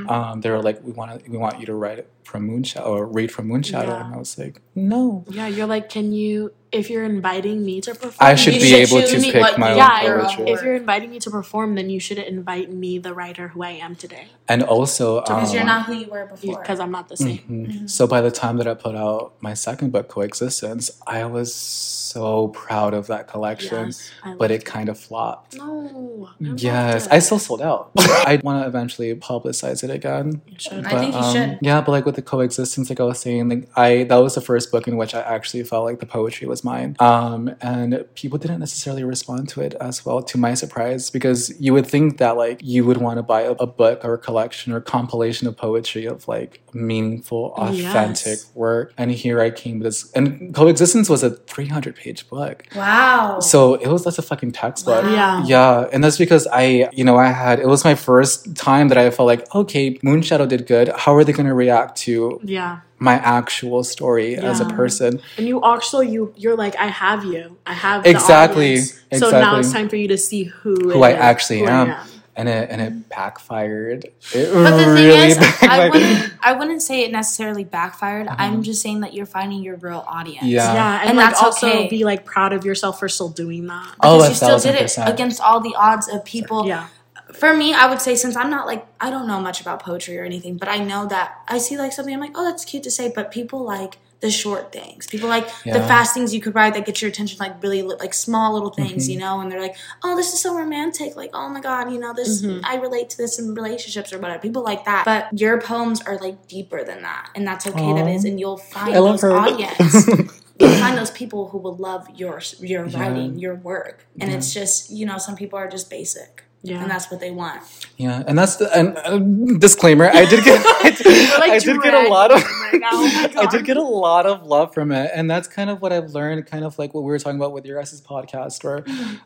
Um, they were like, we want to, we want you to write it from Moonshadow or read from Moonshadow, Yeah. and I was like, no. Yeah, you're like, can you if you're inviting me to perform I should be should able to choose pick what my you- own yeah, poetry. if you're inviting me to perform, then you should invite me, the writer who I am today, and also, Because um, you're not who you were before. because I'm not the same. Mhm. So by the time that I put out my second book, Coexistence, I was so proud of that collection, Yes, but it kind of flopped. No. I Yes. I still sold out. I want to eventually publicize it again. Should. I think you um, should. Yeah, but like with the coexistence, like I was saying, like I that was the first book in which I actually felt like the poetry was mine. Um, and people didn't necessarily respond to it as well, to my surprise, because you would think that like you would want to buy a, a book or a collection or compilation of poetry of like meaningful, authentic Yes. work. And here I came with this, and coexistence was a 300 page book. Wow. So it was that's a fucking textbook. Yeah. Yeah, and that's because I, you know, I had it was my first time that I felt like, okay, Moonshadow did good. How are they going to react to Yeah. my actual story as a person? And you also you you're like I have you. I have the Exactly. So now it's time for you to see who Who it I is, actually who I am. And it and it backfired. It But the really thing is, I backfired. wouldn't, I wouldn't say it necessarily backfired. I'm just saying that you're finding your real audience. Uh-huh. Yeah. Yeah, and, And like that's also okay. be like proud of yourself for still doing that. Oh, Because a you still did it percent. against all the odds of people Yeah. for me, I would say since I'm not like I don't know much about poetry or anything, but I know that I see like something I'm like, oh, that's cute to say, but people like the short things. People like the fast things you could write that get your attention, like really li- like small little things, Mm-hmm. you know. And they're like, oh, this is so romantic. Like, oh my god, you know, this Mm-hmm. I relate to this in relationships or whatever. People like that, but your poems are like deeper than that, and that's okay. That is, and you'll find those her. audience. You'll find those people who will love your your writing, your work, and it's just you know some people are just basic, Yeah. and that's what they want. Yeah, and that's the and uh, disclaimer. I did get I did, I did get a lot of I did get a lot of love from it, and that's kind of what I've learned. Kind of like what we were talking about with your guys' podcast, where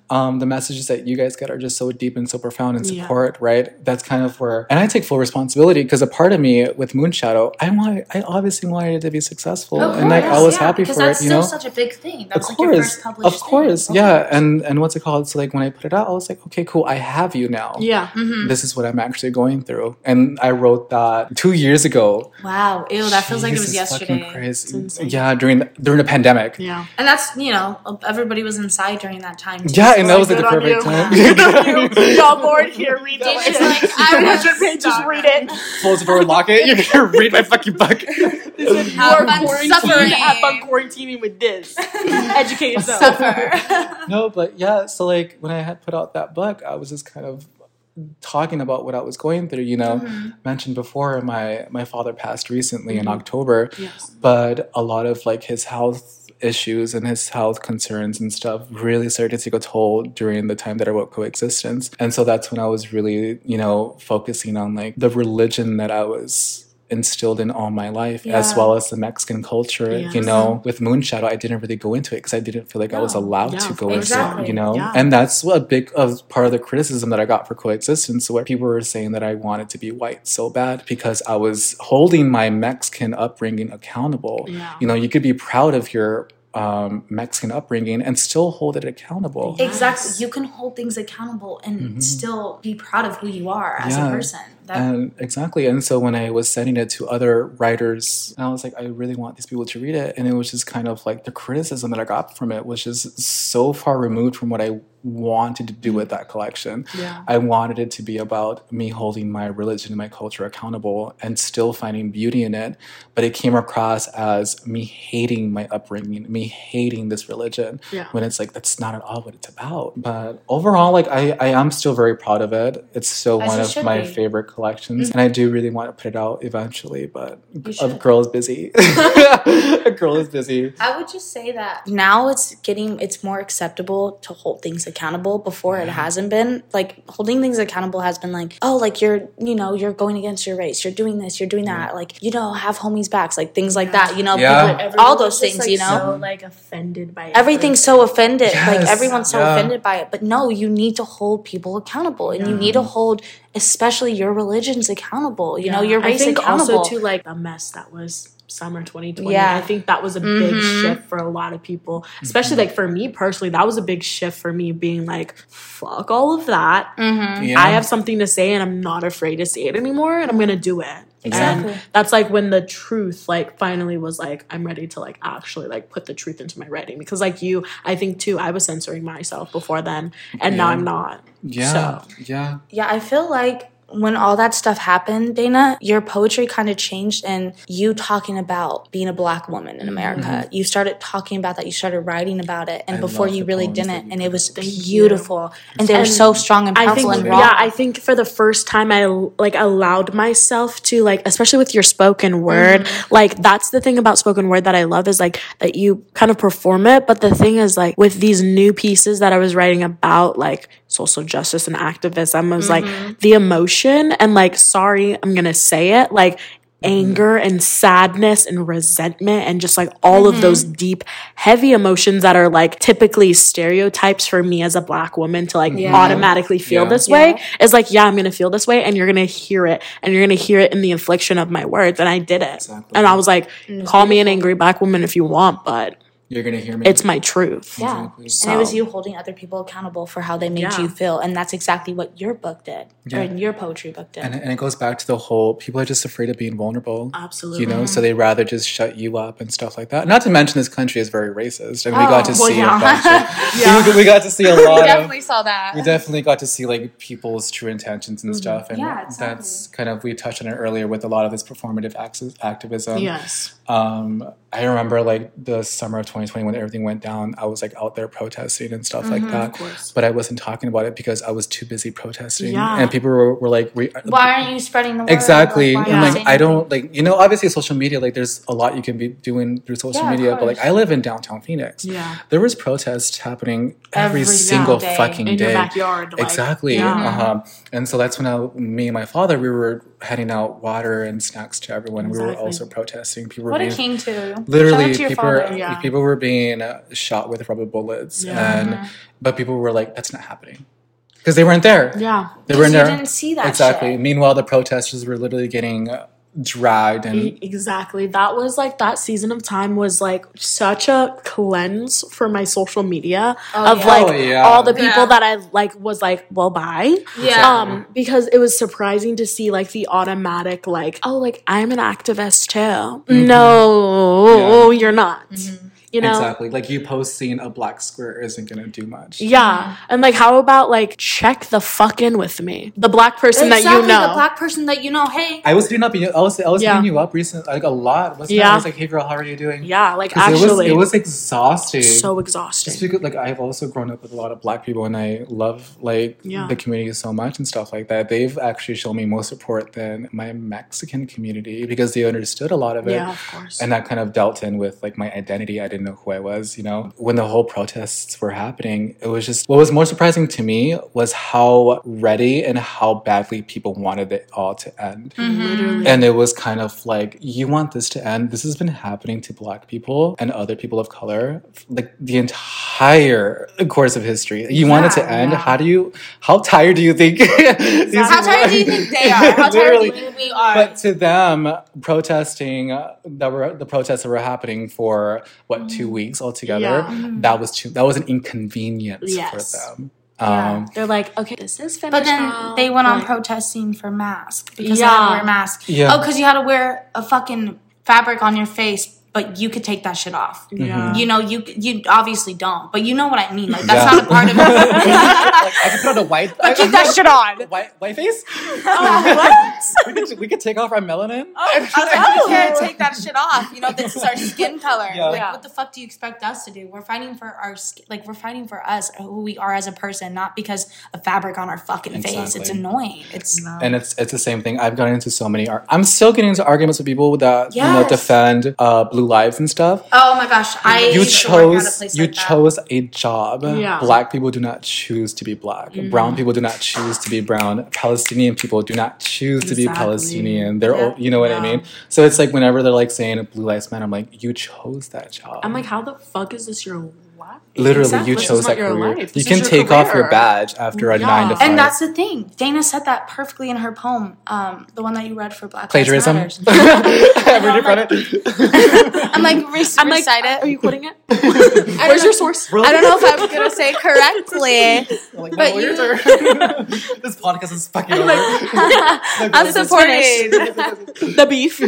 um, the messages that you guys get are just so deep and so profound and Yeah. support. Right? That's kind of where, and I take full responsibility because a part of me with Moonshadow, I want, I obviously wanted it to be successful, and like I was happy for that's it. You still know, such a big thing. of That's like your course, first published of course, thing. yeah. And and what's it called? So like when I put it out, I was like, okay, cool, I have you now. Yeah. Mm-hmm. This is what I'm actually going through, and I wrote that two years ago. Wow, ew, that feels like it was yesterday. Crazy. Yeah, during the, during the pandemic. Yeah. And that's you know everybody was inside during that time. Too. Yeah, and that was like the perfect you. time. Y'all bored here? Read that. It's like I was Just read it. Close the door, and lock it. You're gonna read my fucking book. You Have are fun quarantining. suffering. Have fun quarantining with this. Educate yourself. suffer. no, but yeah. So like when I had put out that book, I was just kind of talking about what I was going through. You know, mm-hmm. mentioned before my my father passed recently in mm-hmm. October, Yes. but a lot of like his health issues and his health concerns and stuff really started to take a toll during the time that I wrote coexistence. And so that's when I was really, you know, focusing on like the religion that I was instilled in all my life as well as the Mexican culture. You know, with Moonshadow, I didn't really go into it because I didn't feel like I was allowed Yeah, to go exactly. into it, you know? Yeah. And that's what a big of part of the criticism that I got for coexistence where people were saying that I wanted to be white so bad because I was holding my Mexican upbringing accountable. Yeah. You know, you could be proud of your um, Mexican upbringing and still hold it accountable. exactly. You can hold things accountable and still be proud of who you are as Mm-hmm. Yeah. a person. That, And exactly. And so when I was sending it to other writers, I was like, I really want these people to read it. And it was just kind of like the criticism that I got from it was just so far removed from what I wanted to do with mm-hmm. that collection. Yeah. I wanted it to be about me holding my religion and my culture accountable and still finding beauty in it. But it came across as me hating my upbringing, me hating this religion. Yeah. When it's like that's not at all what it's about. But overall, like I, I am still very proud of it. It's still As one of my be. favorite collections. Mm-hmm. And I do really want to put it out eventually, but a girl is busy. a girl is busy. I would just say that now it's getting it's more acceptable to hold things accountable. Accountable before it hasn't been like holding things accountable has been like oh like you're you know you're going against your race. You're doing this. You're doing that. Like you know have homies backs like things like that you know Yeah. people- all those things you know? So like offended by everything's so offended like everyone's so Yeah. offended by it. But no you need to hold people accountable and you need to hold especially your religions accountable you know your race I think accountable. also too like the mess that was summer 2020 Yeah. i think that was a big mm-hmm. shift for a lot of people especially mm-hmm. like for me personally that was a big shift for me being like fuck all of that mm-hmm. Yeah. i have something to say and i'm not afraid to say it anymore and i'm gonna do it Exactly. and that's like when the truth like finally was like i'm ready to like actually like put the truth into my writing because like you i think too i was censoring myself before then and now i'm not yeah. so Yeah. Yeah, I feel like when all that stuff happened, Dayna, your poetry kind of changed and you talking about being a black woman in America. You started talking about that, you started writing about it, and Mm-hmm. I before you really didn't. you And it was beautiful. And they were so strong and I powerful think and raw. yeah, I think for the first time I like allowed myself to like especially with your spoken word, Mm-hmm. like that's the thing about spoken word that I love is like that you kind of perform it, but the thing is like with these new pieces that I was writing about like social justice and activism I was Mm-hmm. like the emotion and like sorry, I'm going to say it, like mm-hmm. anger and sadness and resentment and just like all of mm-hmm. those deep heavy emotions that are like typically stereotypes for me as a black woman to like automatically feel Yeah. this way is like yeah i'm gonna feel this way and you're gonna hear it and you're gonna hear it in the infliction of my words and i did it Exactly. and i was like mm-hmm. call me an angry black woman if you want but you're gonna hear me. Mm-hmm. it's my truth. Yeah. Exactly. And it was you holding other people accountable for how they made Yeah. you feel. And that's exactly what your book did. Yeah. Or your poetry book did. and, and it goes back to the whole people are just afraid of being vulnerable. Absolutely. You know, so they rather just shut you up and stuff like that. Not to mention this country is very racist. And mean, we got to Oh, well, see yeah. a bunch of, we, we got to see a lot of saw that. we definitely got to see like people's true intentions and stuff and Yeah, exactly. that's kind of we touched on it earlier with a lot of this performative access, activism Yes. um i remember like the summer of 2020 when everything went down i was like out there protesting and stuff like that course. but i wasn't talking about it because i was too busy protesting Yeah. and people were, were like re- Why aren't you spreading the word? Exactly. Like, and like I don't like you know, obviously social media, like there's a lot you can be doing through social Yeah, media, but like. I live in downtown Phoenix. Yeah. There was protests happening every, Every single single day. fucking In day. your backyard, like, exactly. yeah. Uh-huh. And so that's when I, me and my father we were handing out water and snacks to everyone. and We were also protesting. People were What a being king, too. Shout literally to people father. were, Yeah. people were being shot with rubber bullets Yeah. and but people were like that's not happening because they weren't there Yeah. they weren't there didn't see that exactly shit. meanwhile the protesters were literally getting dragged and Exactly. That was like that season of time was like such a cleanse for my social media of yeah. like Oh, yeah. all the people Yeah. that I like was like, well, bye. Yeah. Um, because it was surprising to see like the automatic like, oh, like I'm an activist too. No, you're not. You know. exactly like you posting a black square isn't gonna do much Yeah, and like, how about like check the fuck in with me, the black person that you know. the black person that you know. Hey, I was hitting up you. I was I was Yeah. hitting you up recently, like a lot. Wasn't Yeah. I was like, "Hey, girl, how are you doing?" yeah, like actually, it was it was exhausting. so Just exhausting. because, like, I've also grown up with a lot of black people, and I love like Yeah. the community so much and stuff like that. They've actually shown me more support than my Mexican community because they understood a lot of it. Yeah, of course. And that kind of dealt in with like my identity. I didn't know who I was. You know, when the whole protests were happening, it was just what was more surprising to me was how ready and how badly people wanted it all to end. Mm-hmm. Literally. And it was kind of like, you want this to end. This has been happening to black people and other people of color, like the entire course of history. You want it to end. yeah. How do you, how tired do you think? how tired do you think they are? How tired do you think we are? But to them, protesting that were the protests that were happening for what two weeks altogether, Yeah. that was too that was an inconvenience Yes. for them. Yeah. Um, They're like, okay, this is finished. But then now. they went on Like, protesting for masks because they had to Yeah. wear masks. Yeah. Oh, because you had to wear a fucking fabric on your face, but you could take that shit off. Yeah. You know, you you obviously don't, but you know what I mean. Like that's Yeah. not a part of it. like I could put on a white. Keep that shit on. White, white face? what? we, could, we could take off our melanin. I was like, we can't take that shit off. You know, this is our skin color. Yeah. Like, Yeah. what the fuck do you expect us to do? We're fighting for our skin. Like, we're fighting for us, who we are as a person, not because of fabric on our fucking face. It's annoying. It's And it's it's the same thing. I've gotten into so many. Ar- I'm still getting into arguments with people that you know defend uh, blue lives and stuff. oh my gosh, I you used work at a chose place you like that. chose a job. Yeah. Black people do not choose to be black. Mm. Brown people do not choose to be brown. Palestinian people do not choose to be Exactly. Palestinian. They're Yeah. all, you know what I mean. So it's like whenever they're like saying blue lives matter, I'm like you chose that job. I'm like, how the fuck is this your life? Literally Exactly. you chose that career. life. You This can is your take off your badge after a Yeah. nine to five. And that's the thing. Dayna said that perfectly in her poem, um, the one that you read for Black plagiarism. Lives I Matters. read it from it. I'm like, re- I'm like, recite it. are you quoting it? Where's your source? I don't know if I'm gonna say correctly. Like, But no, you- this podcast is fucking over. I'm supporting. the beef.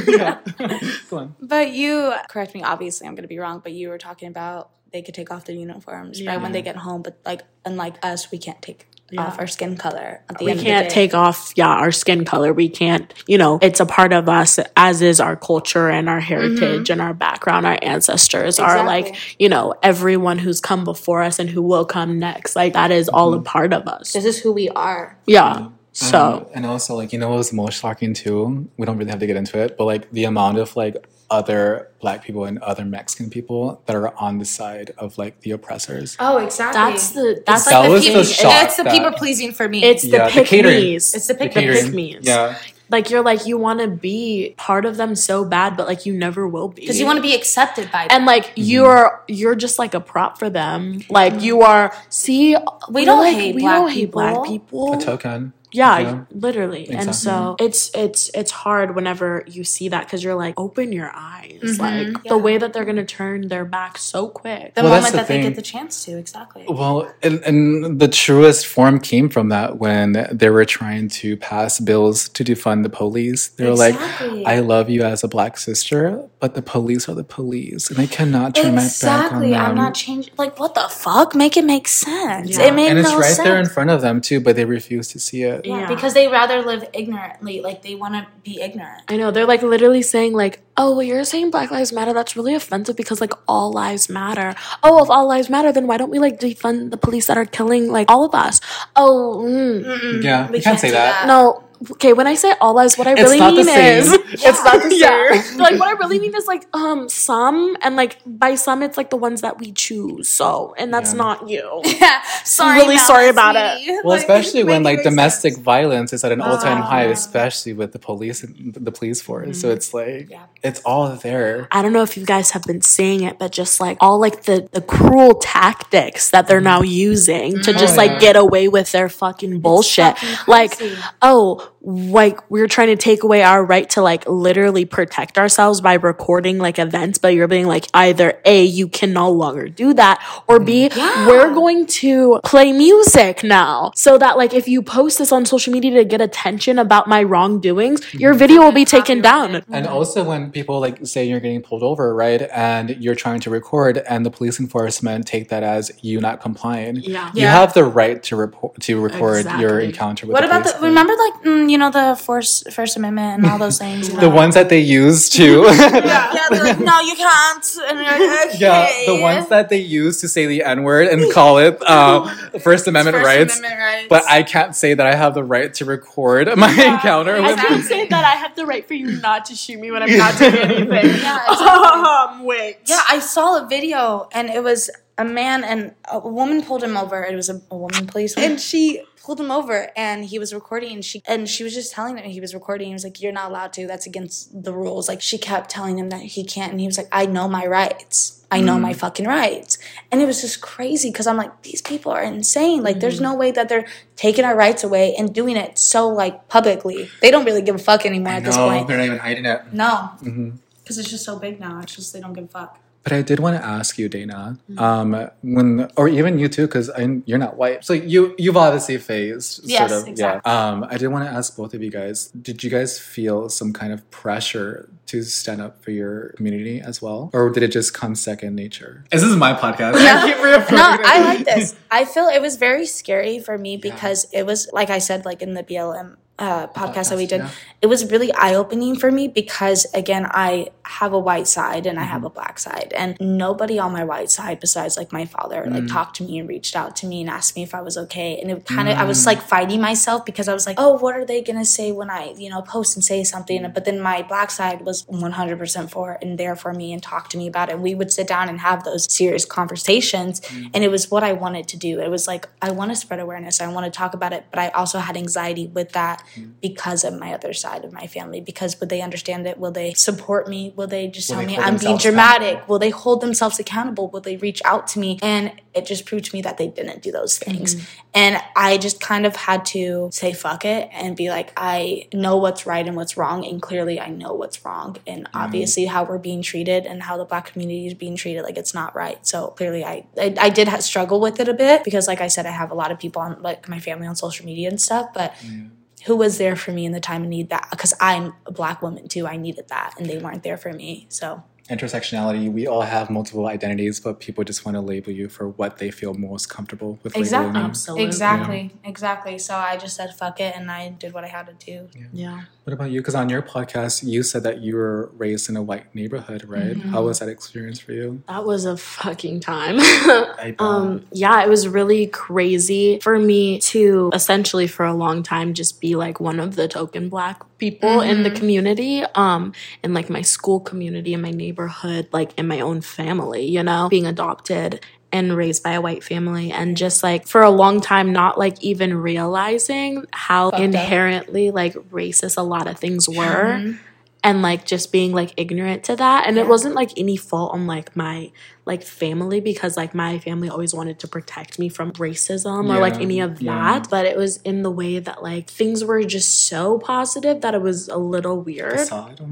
Go on. But you correct me. Obviously, I'm gonna be wrong. But you were talking about they could take off their uniforms right when they get home. But like, unlike us, we can't take off our skin color at the we end can't of the day. take off yeah our skin color. We can't you know it's a part of us as is our culture and our heritage and our background. Our ancestors are like you know everyone who's come before us and who will come next. Like that is all a part of us. This is who we are. yeah. So Um, and also like you know what was most shocking too? We don't really have to get into it but like the amount of like other black people and other mexican people that are on the side of like the oppressors Oh, exactly. that's the that's That like was the the thing. shock. The that- people pleasing for me. it's the Yeah, the pick catering. me's It's the pick the me's. pick me's yeah like you're like you want to be part of them so bad but like you never will be because you want to be accepted by them. and like mm-hmm. you're you're just like a prop for them like you are see we don't hate we black don't hate black people. people a token Yeah, Yeah. literally. And so it's it's it's hard whenever you see that because you're like, open your eyes. Mm-hmm. Like the way that they're gonna turn their back so quick. The Well, moment the that they get the chance to, exactly. Well, and, and the truest form came from that when they were trying to pass bills to defund the police. They were Exactly. like, I love you as a black sister, but the police are the police, and they cannot turn my back on Exactly. them. I'm not changing. Like, what the fuck? Make it make sense. Yeah. It made and it's no right sense. there in front of them too, but they refuse to see it. Yeah, Yeah. because they rather live ignorantly. Like they want to be ignorant. I know they're like literally saying like, "Oh, well, you're saying Black Lives Matter. That's really offensive because like all lives matter. Oh, if all lives matter, then why don't we like defund the police that are killing like all of us? Oh, mm, Yeah, We you can't can't say that. that. no. Okay, when I say all lives, what I It's really not the mean same. is It's not the yeah. same. like what I really mean is like um some and like by some it's like the ones that we choose. So and that's Yeah. not you. Yeah. Sorry. really sorry about it. it. Well, especially when like domestic violence is at an all-time high, ah. especially with the police and the police force. So mm-hmm. it's like Yeah. it's all there. I don't know if you guys have been seeing it, but just like all like the the cruel tactics that they're mm-hmm. now using to just Oh, like yeah. get away with their fucking bullshit. fucking Like, oh, like we're trying to take away our right to like literally protect ourselves by recording like events, but you're being like either A, you can no longer do that, or B, we're going to play music now. So that like if you post this on social media to get attention about my wrongdoings, your video will be taken down. And also when people like say you're getting pulled over, right, and you're trying to record, and the police enforcement take that as you not complying. Yeah. You Yeah. have the right to report to record your encounter with What the about police. the? Remember, like mm, you know, the Force, First Amendment and all those things. the ones that they use to Yeah, they're like, no, you can't. And you're like, okay. Yeah, the ones that they use to say the N word and call it uh, First Amendment First rights. Amendment rights. But I can't say that I have the right to record my encounter I with can say that I have the right for you not to shoot me when I'm not doing anything. Yeah, exactly. Um, wait. Yeah, I saw a video and it was a man and a woman pulled him over. It was a, a woman police and she pulled him over and he was recording and she and she was just telling him he was recording. He was like, You're not allowed to, that's against the rules. Like she kept telling him that he can't and he was like, I know my rights. I know my mm. fucking rights. And it was just crazy because I'm like, these people are insane. Like there's mm. no way that they're taking our rights away and doing it so like publicly. They don't really give a fuck anymore at this point. they're not even hiding it. No. Mm-hmm. Because it's just so big now. It's just they don't give a fuck. But I did want to ask you, Dayna, um, when or even you too, because you're not white, so you you've obviously faced Yes, sort of exactly. yeah. Um, I did want to ask both of you guys: Did you guys feel some kind of pressure to stand up for your community as well, or did it just come second nature? This is my podcast. I keep no, it. I like this. I feel it was very scary for me because it was like I said, like in the BLM uh, podcast that we did, yeah. it was really eye opening for me because again, I have a white side and I Mm-hmm. have a black side, and nobody on my white side besides like my father like Mm. talked to me and reached out to me and asked me if I was okay, and it kind of I Mm. was like fighting myself because I was like, oh, what are they gonna say when I you know post and say something? But then my black side was one hundred percent for it and there for me and talk to me about it. And we would sit down and have those serious conversations, and it was what I wanted to do. It was like I want to spread awareness, I want to talk about it, but I also had anxiety with that Mm-hmm. because of my other side of my family. Because would they understand it? Will they support me? Will they just Will tell they me I'm being dramatic? Will they hold themselves accountable? Will they reach out to me? And it just proved to me that they didn't do those things. Mm-hmm. And I just kind of had to say fuck it and be like, I know what's right and what's wrong. And clearly I know what's wrong. And mm-hmm. obviously how we're being treated and how the black community is being treated, like it's not right. So clearly I, I, I did ha- struggle with it a bit because like I said, I have a lot of people on like my family on social media and stuff, but who was there for me in the time of need that because I'm a black woman too. I needed that and they weren't there for me. So intersectionality, we all have multiple identities, but people just want to label you for what they feel most comfortable with Exactly. labeling. Absolutely. Exactly. Exactly. So I just said fuck it and I did what I had to do. Yeah. What about you? Because on your podcast, you said that you were raised in a white neighborhood, right? Mm-hmm. How was that experience for you? That was a fucking time. Um, yeah, it was really crazy for me to essentially for a long time just be like one of the token black people in the community, um, in like my school community, and my neighborhood, like in my own family, you know, being adopted and raised by a white family and just like for a long time not like even realizing how up. inherently like racist a lot of things were mm-hmm. and like just being like ignorant to that. And it wasn't like any fault on like my like family because like my family always wanted to protect me from racism or like any of yeah. that but it was in the way that like things were just so positive that it was a little weird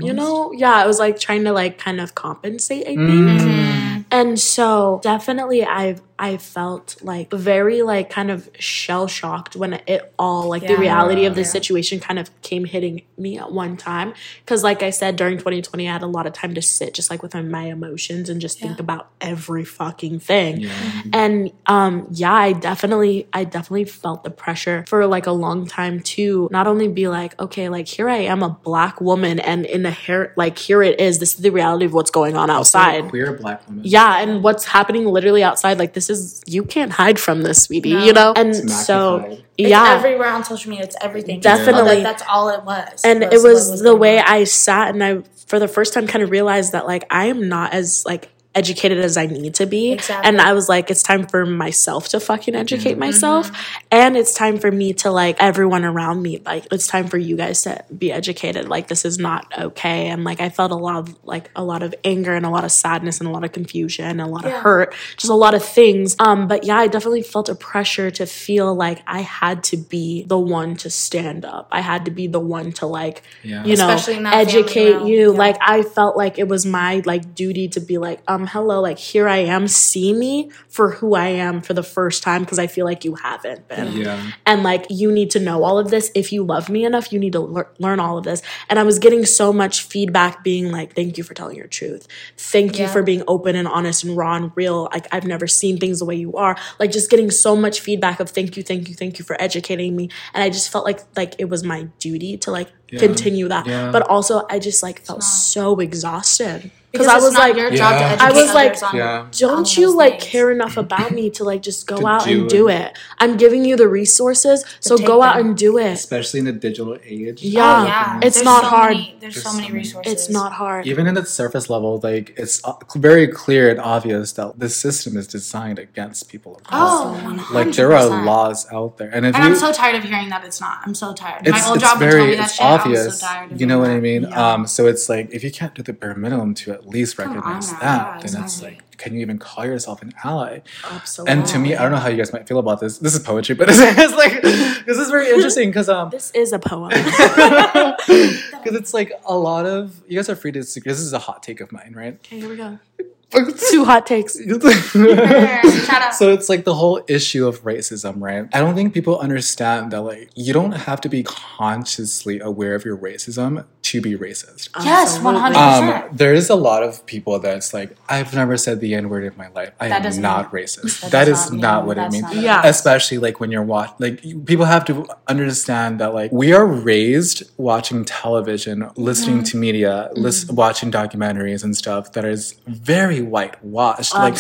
you know yeah it was like trying to like kind of compensate i think Mm. and so definitely I've I felt like very like kind of shell shocked when it all like the reality of the Yeah. situation kind of came hitting me at one time cuz like I said during 2020 I had a lot of time to sit just like with my emotions and just think about every fucking thing. Yeah. And um yeah, I definitely I definitely felt the pressure for like a long time to not only be like, okay, like here I am a black woman and in the hair like here it is. This is the reality of what's going on outside. Queer black woman. Yeah, and what's happening literally outside, like this is you can't hide from this, sweetie. You know, and It's so. It's yeah, everywhere on social media. It's everything. Definitely. Like, that's all it was. and was it was, what the way on. I sat and I, for the first time, kind of realized that like I am not as like educated as I need to be, Exactly. and I was like, it's time for myself to fucking educate Mm-hmm. myself, and it's time for me to like everyone around me, like it's time for you guys to be educated. Like this is not okay, and like I felt a lot of like a lot of anger and a lot of sadness and a lot of confusion and a lot of hurt, just a lot of things. Um, but yeah, I definitely felt a pressure to feel like I had to be the one to stand up. I had to be the one to like, Yeah. you know, Especially in educate you. yeah. Like I felt like it was my like duty to be like, um, hello, like here I am, see me for who I am for the first time because I feel like you haven't been. Yeah. And like you need to know all of this. If you love me enough, you need to lear- learn all of this. And I was getting so much feedback being like, thank you for telling your truth. Thank you for being open and honest and raw and real. Like I've never seen things the way you are. Like just getting so much feedback of thank you, thank you, thank you for educating me. And I just felt like like it was my duty to like Yeah. continue that. Yeah. But also I just like felt so exhausted. Because Because I was not like your job to Yeah. educate I was like, on Yeah. don't you like things. care enough about me to like just go out do and do it. it i'm giving you the resources so take go out them. and do it Especially in the digital age. Yeah. Oh, yeah. It's There's not so hard. Many, there's so There's many so many. resources. it's not hard Even in the surface level, like it's uh, very clear and obvious that the system is designed against people of color. Oh, 100%. like there are laws out there, and if And you, I'm so tired of hearing that it's not. I'm so tired. it's, My old it's job would tell very me that it's shit. I was obvious. so tired you know what I mean? Um, so it's like if you can't do the bare minimum to at least recognize that, yeah, then it's like, can you even call yourself an ally? absolutely And to me, I don't know how you guys might feel about this. This is poetry, but it's like this is very interesting because um, this is a poem because it's like a lot of you guys are free to. This is a hot take of mine, right? okay here we go two hot takes Shout out. so it's like the whole issue of racism, right? I don't think people understand that like you don't have to be consciously aware of your racism to be racist. yes, one hundred Um, percent. there is a lot of people that's like, I've never said the N word in my life. I That am doesn't mean- racist. that that does is not not, what it means. not. Yeah. Especially like when you're watch, like people have to understand that like we are raised watching television, listening to media, lis- watching documentaries and stuff that is very whitewashed. Like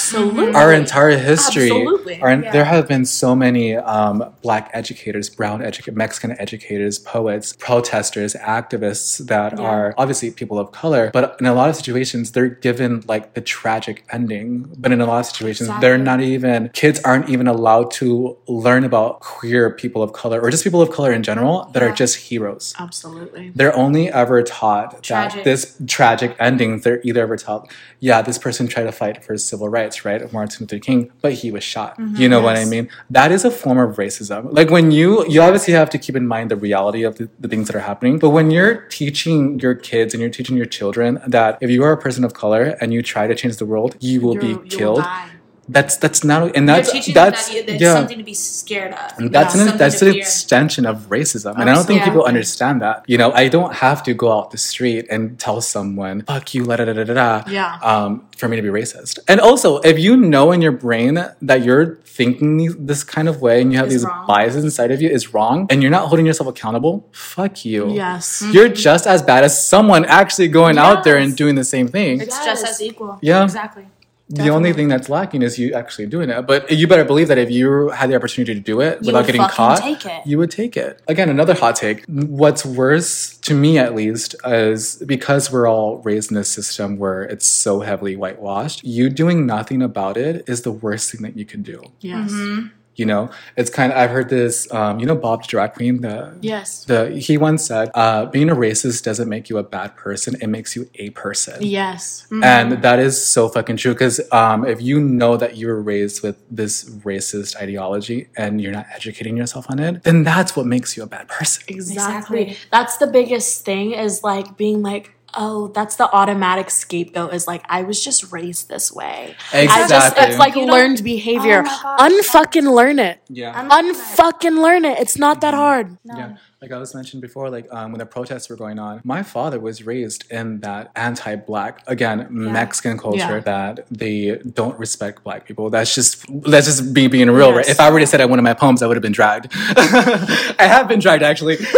our entire history, Absolutely. our, there have been so many um, black educators, brown educators, Mexican educators, poets, protesters, activists that are obviously people of color, but in a lot of situations, they're given like the tragic ending. But in a lot of situations, they're not even, kids aren't even allowed to learn about queer people of color or just people of color in general that are just heroes absolutely they're only ever taught Tragic. that this tragic ending they're either ever taught yeah this person tried to fight for civil rights right martin luther king but he was shot. Mm-hmm. you know what i mean? That is a form of racism. Like when you you obviously have to keep in mind the reality of the, the things that are happening but when you're teaching your kids and you're teaching your children that if you are a person of color and you try to change the world you will You're- you be will killed. die. That's that's not and that's that's that that's yeah something to be scared of. and that's Yeah. an that's an fear. extension of racism, and I don't think people understand that. You know, I don't have to go out the street and tell someone "fuck you," da da da da da, Yeah. um, for me to be racist. And also, if you know in your brain that you're thinking this kind of way and you have Is these wrong. biases inside of you is wrong, and you're not holding yourself accountable, fuck you. yes You're just as bad as someone actually going out there and doing the same thing. It's just as equal. Yeah. Exactly. The only thing that's lacking is you actually doing it. But you better believe that if you had the opportunity to do it without getting caught, take it. you would take it. Again, another hot take. What's worse, to me at least, is because we're all raised in a system where it's so heavily whitewashed, you doing nothing about it is the worst thing that you can do. yes mm-hmm. You know, it's kind of I've heard this. Um, you know, Bob the drag queen. The Yes. the he once said, uh, "Being a racist doesn't make you a bad person; it makes you a person." Yes. And that is so fucking true because um, if you know that you were raised with this racist ideology and you're not educating yourself on it, then that's what makes you a bad person. Exactly. Exactly. That's the biggest thing is like being like, oh, that's the automatic scapegoat is like, I was just raised this way. I just, Exactly. it's like You learned behavior. Oh. Unfucking learn it. Yeah. Unfucking learn it. It's not that hard. Yeah, like I was mentioned before, like um, when the protests were going on, my father was raised in that anti-black, again, Mexican culture Yeah. that they don't respect black people. That's just that's just me being real, right? If I already said at one of my poems, I would have been dragged. I have been dragged actually,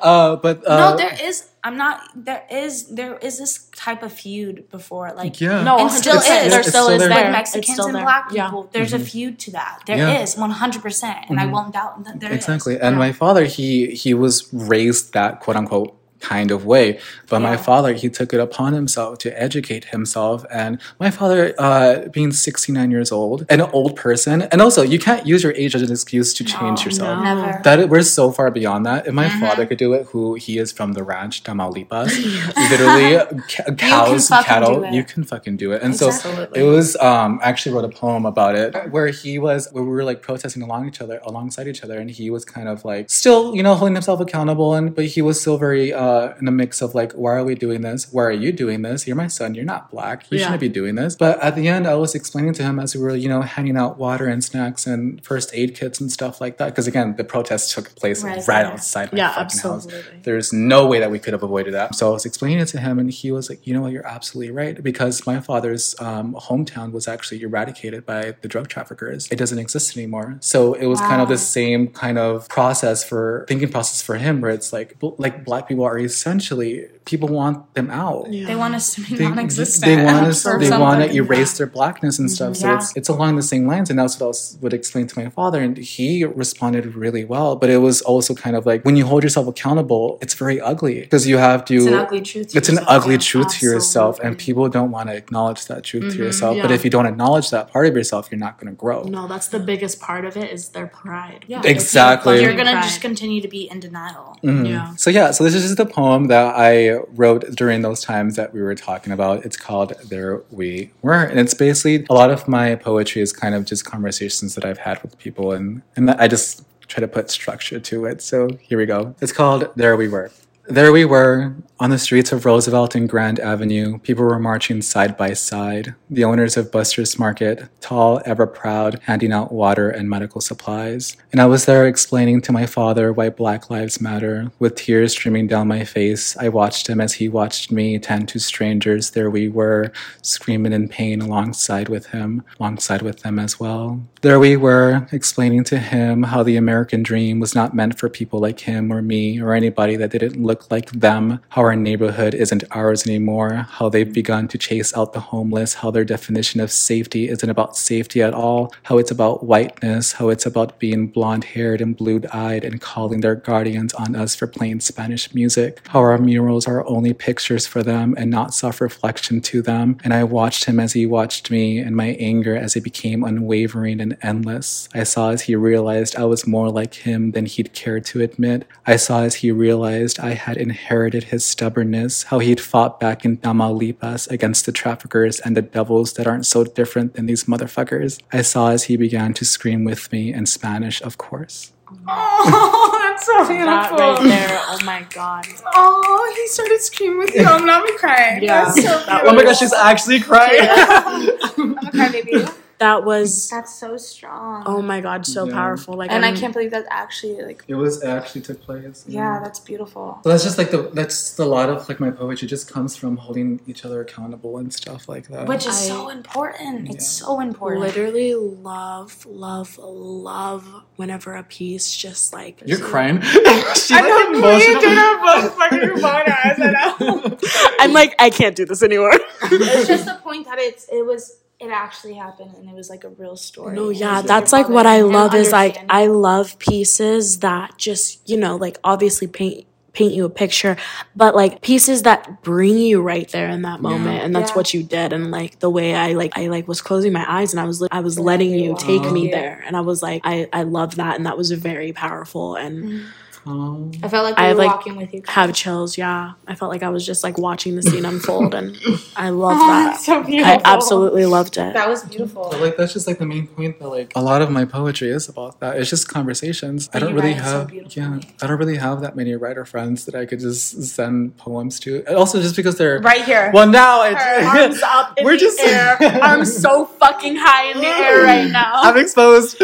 uh, but uh, no, there is. I'm not. There is. There is this type of feud before, like yeah, No, And still 100%. is. There It's still still is there. there. like Mexicans still and there. black Yeah. people. There's a feud to that. There is Mm-hmm. Yeah. 100, percent and I won't doubt that there is. Exactly. And my father, he he was raised that quote unquote kind of way. But my father, he took it upon himself to educate himself. And my father, uh, being 69 years old, an old person, and also you can't use your age as an excuse to change yourself. Never. That we're so far beyond that. If my father could do it, who he is from the ranch, Tamaulipas, literally ca- cows, fucking cattle, you can fucking do it. And so it was um I actually wrote a poem about it where he was where we were like protesting along each other alongside each other and he was kind of like still you know holding himself accountable and but he was still very uh in a mix of like why are we doing this why are you doing this you're my son you're not black you Yeah. shouldn't be doing this but at the end I was explaining to him as we were you know handing out water and snacks and first aid kits and stuff like that because again the protest took place right, Right. outside my Yeah, fucking house there's no way that we could have avoided that. So I was explaining it to him, and he was like, "You know what? You're absolutely right." Because my father's um, hometown was actually eradicated by the drug traffickers. It doesn't exist anymore. So it was kind of the same kind of process for thinking process for him, where it's like, like black people are essentially people want them out. They want us to be They, non-existent. they want us. They want to something. erase their blackness and stuff. So Yeah. it's it's along the same lines, and that's what I was, would explain to my father, and he responded really well. But it was also kind of like when you hold yourself accountable, it's very ugly because you have to. It's an ugly truth. to It's an yourself, ugly yeah. truth to yourself, and people don't want to acknowledge that truth to yourself. But Mm-hmm. if you don't acknowledge that part of yourself, you're not going to grow. No, that's the biggest part of it is their pride. Yeah. Exactly. You're gonna just continue to be in denial. Mhm. Yeah. So yeah, so this is just poem that I wrote during those times that we were talking about. It's called "There We Were," and it's basically a lot of my poetry is kind of just conversations that I've had with people, and and I just try to put structure to it. So here we go. It's called "There We Were." There we were on the streets of Roosevelt and Grand Avenue. People were marching side by side. The owners of Buster's Market, tall, ever proud, handing out water and medical supplies. And I was there explaining to my father why Black Lives Matter. With tears streaming down my face, I watched him as he watched me tend to strangers. There we were, screaming in pain alongside with him, alongside with them as well. There we were, explaining to him how the American dream was not meant for people like him or me or anybody that didn't look like them, how our neighborhood isn't ours anymore, how they've begun to chase out the homeless, how their definition of safety isn't about safety at all, how it's about whiteness, how it's about being blonde haired and blue eyed and calling their guardians on us for playing Spanish music, how our murals are only pictures for them and not self reflection to them. And I watched him as he watched me, and my anger as it became unwavering and endless. I saw as he realized I was more like him than he'd cared to admit. I saw as he realized I had inherited his stubbornness, how he'd fought back in Tamaulipas against the traffickers and the devils that aren't so different than these motherfuckers. I saw as he began to scream with me in Spanish, of course. Oh, that's so That beautiful. right there. Oh my god. Oh, he started screaming with you. I'm not be crying. Yeah. That's so That beautiful. Oh my gosh, she's actually crying. I'm a crybaby. That was That's so strong. oh my god, so Yeah. powerful. Like and I I'm- can't believe that actually like It was it actually took place. yeah, that's beautiful. So that's just like the that's a lot of like my poetry just comes from holding each other accountable and stuff like that. Which is I- so important. It's so important. literally love, love, love whenever a piece just like you're crying. She's I like know me emotional. and Dayna fucking eyes. I know. I'm like, I can't do this anymore. it's just the point that it's it was it actually happened and it was like a real story. No, yeah, that's like what I love is like. I love pieces that just, you know, like obviously paint paint you a picture, but like pieces that bring you right there in that moment, and that's what you did. And like the way I like I like was closing my eyes and I was li- I was letting you take me there, and I was like I I love that, and that was very powerful and. Mm-hmm. I felt like we I were like walking with you. have chills. Yeah, I felt like I was just like watching the scene unfold, and I love that. so beautiful. I absolutely loved it. That was beautiful. But like that's just like the main point that like a lot of my poetry is about that. It's just conversations. I don't really write so have yeah, I don't really have that many writer friends that I could just send poems to. And also just because they're Right here. Well now I Arms up in We're the just- air. Arms so fucking high in the air right now. I'm exposed.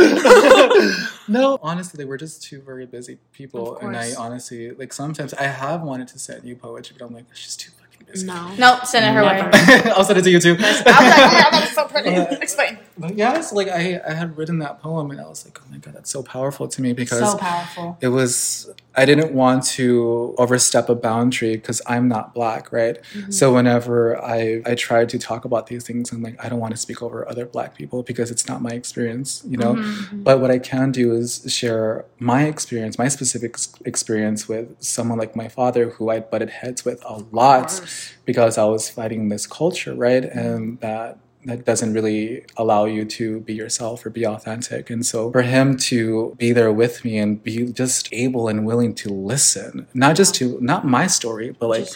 No, honestly, we're just two very busy people, and I honestly like sometimes I have wanted to send you poetry, but I'm like she's too. No. Nope, send it her way. I'll send it to you too. I was like, oh my god, that was so pretty. Explain. But yeah, so like I, I had written that poem and I was like, oh my god, that's so powerful to me because So powerful. it was I didn't want to overstep a boundary because I'm not black, right? Mm-hmm. So whenever I I tried to talk about these things, I'm like, I don't want to speak over other black people because it's not my experience, you know. Mm-hmm, mm-hmm. But what I can do is share my experience, my specific experience with someone like my father, who I butted heads with a lot because I was fighting this culture, right? And that that doesn't really allow you to be yourself or be authentic. And so for him to be there with me and be just able and willing to listen, not just to not my story, but like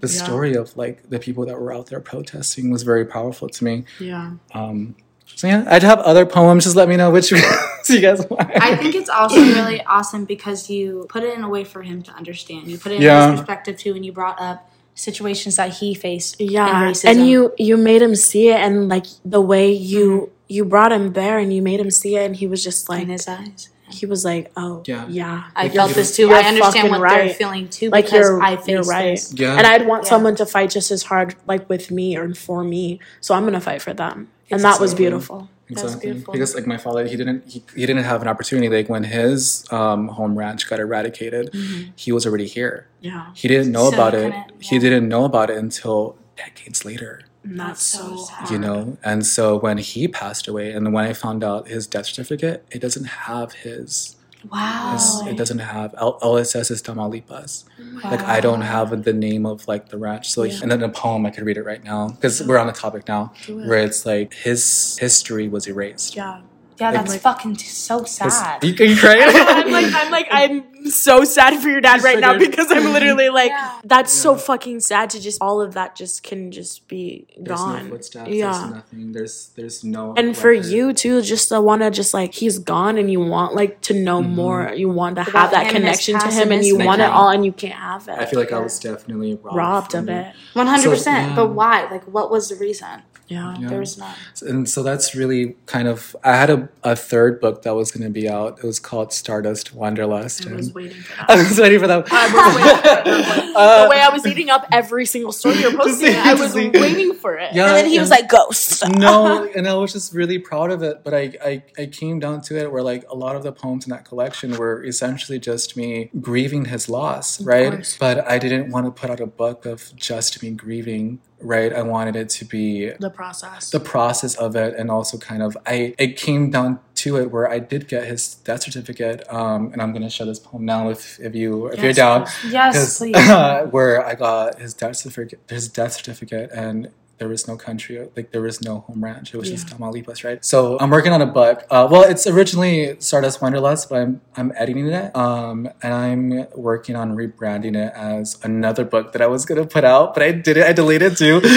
the story of like the people that were out there protesting was very powerful to me. Yeah. Um so yeah, I'd have other poems. Just let me know which ones you guys want. I think it's also really awesome because you put it in a way for him to understand. You put it in Yeah. his perspective too, and you brought up situations that he faced. Yeah. and, racism. And you you made him see it and like the way you mm-hmm. you brought him there and you made him see it and he was just like in his eyes. he was like, Oh Yeah. yeah. I Like, felt this don't- too. I understand fucking what they're feeling too like because you're I faced you're right. this. Yeah. And I'd want Yeah. someone to fight just as hard like with me or for me. So I'm gonna fight for them. And that was Exactly. beautiful. Exactly. beautiful. Because like my father, he didn't he, he didn't have an opportunity. Like when his um, home ranch got eradicated, he was already here. Yeah. He didn't know So about you it. couldn't- He didn't know about it until decades later. And that's so hard. You know, and so when he passed away, and when I found out his death certificate, it doesn't have his. Wow. it doesn't have all, it says is Tamaulipas. Like I don't have the name of like the ranch. So and then the poem I could read it right now because we're on the topic now, where it's like his history was erased. Yeah. Yeah, that's like- fucking so His- sad. you, you crying? I'm like, I'm like, I'm so sad for your dad right now because I'm literally like, that's so fucking sad to just all of that just can just be There's gone. no footsteps. yeah. There's nothing. There's there's no. and for you too, just to want to just like he's gone, and you want like to know Mm-hmm. more. You want to About have that him and his connection to him, and and you want it all, and you can't have it. I feel like I was definitely robbed, robbed of it. One hundred percent. But why? Like, what was the reason? Yeah. Yeah. There was none. and so that's really kind of i had a, a third book that was going to be out it was called stardust wanderlust I was and waiting for that. i was waiting for that uh, the way I was eating up every single story you're posting, I was see. waiting for it. yeah And then he was like, "Ghost." no and i was just really proud of it but I, I i came down to it where like a lot of the poems in that collection were essentially just me grieving his loss right but i didn't want to put out a book of just me grieving right i wanted it to be The process. the process of it and also kind of i it came down to it where i did get his death certificate um and i'm going to show this poem now if if you if you're down yes, please. where i got his death certificate his death certificate and there was no country, like there was no home ranch. It was just Tamaulipas, right? So I'm working on a book. Uh, well, it's originally Stardust Wanderlust, but I'm I'm editing it, um, and I'm working on rebranding it as another book that I was gonna put out, but I did it. I deleted too.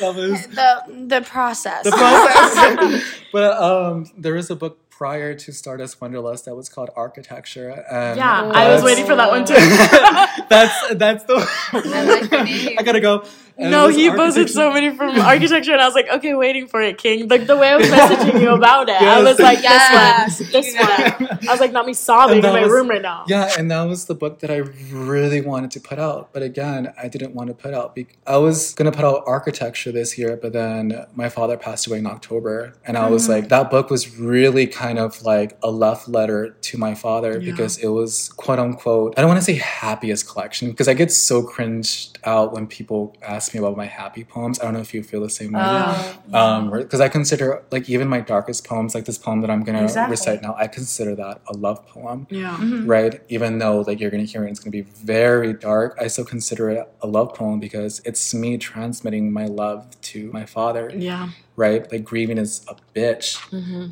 was the the process. the process. but um, there was a book prior to Stardust Wanderlust that was called Architecture. And yeah, I was waiting for that one too. that's that's the. I like the. I gotta go. And No, he posted so many from architecture, and I was like, okay, waiting for it, King. Like the way I was messaging you about it, I was like, Yes. this one, this one. I was like, not me sobbing in my was- room right now. Yeah, and that was the book that I really wanted to put out. But again, I didn't want to put out. Be- I was going to put out architecture this year, but then my father passed away in October. And I was mm-hmm. like, that book was really kind kind of like a love letter to my father because it was quote unquote, I don't want to say happiest collection because I get so cringed out when people ask me about my happy poems. I don't know if you feel the same way. Oh, Um, because I consider like even my darkest poems, like this poem that I'm gonna Exactly. recite now, I consider that a love poem Yeah. right? Even though like you're gonna hear it, it's gonna be very dark. I still consider it a love poem because it's me transmitting my love to my father, Yeah. Right? Like grieving is a bitch,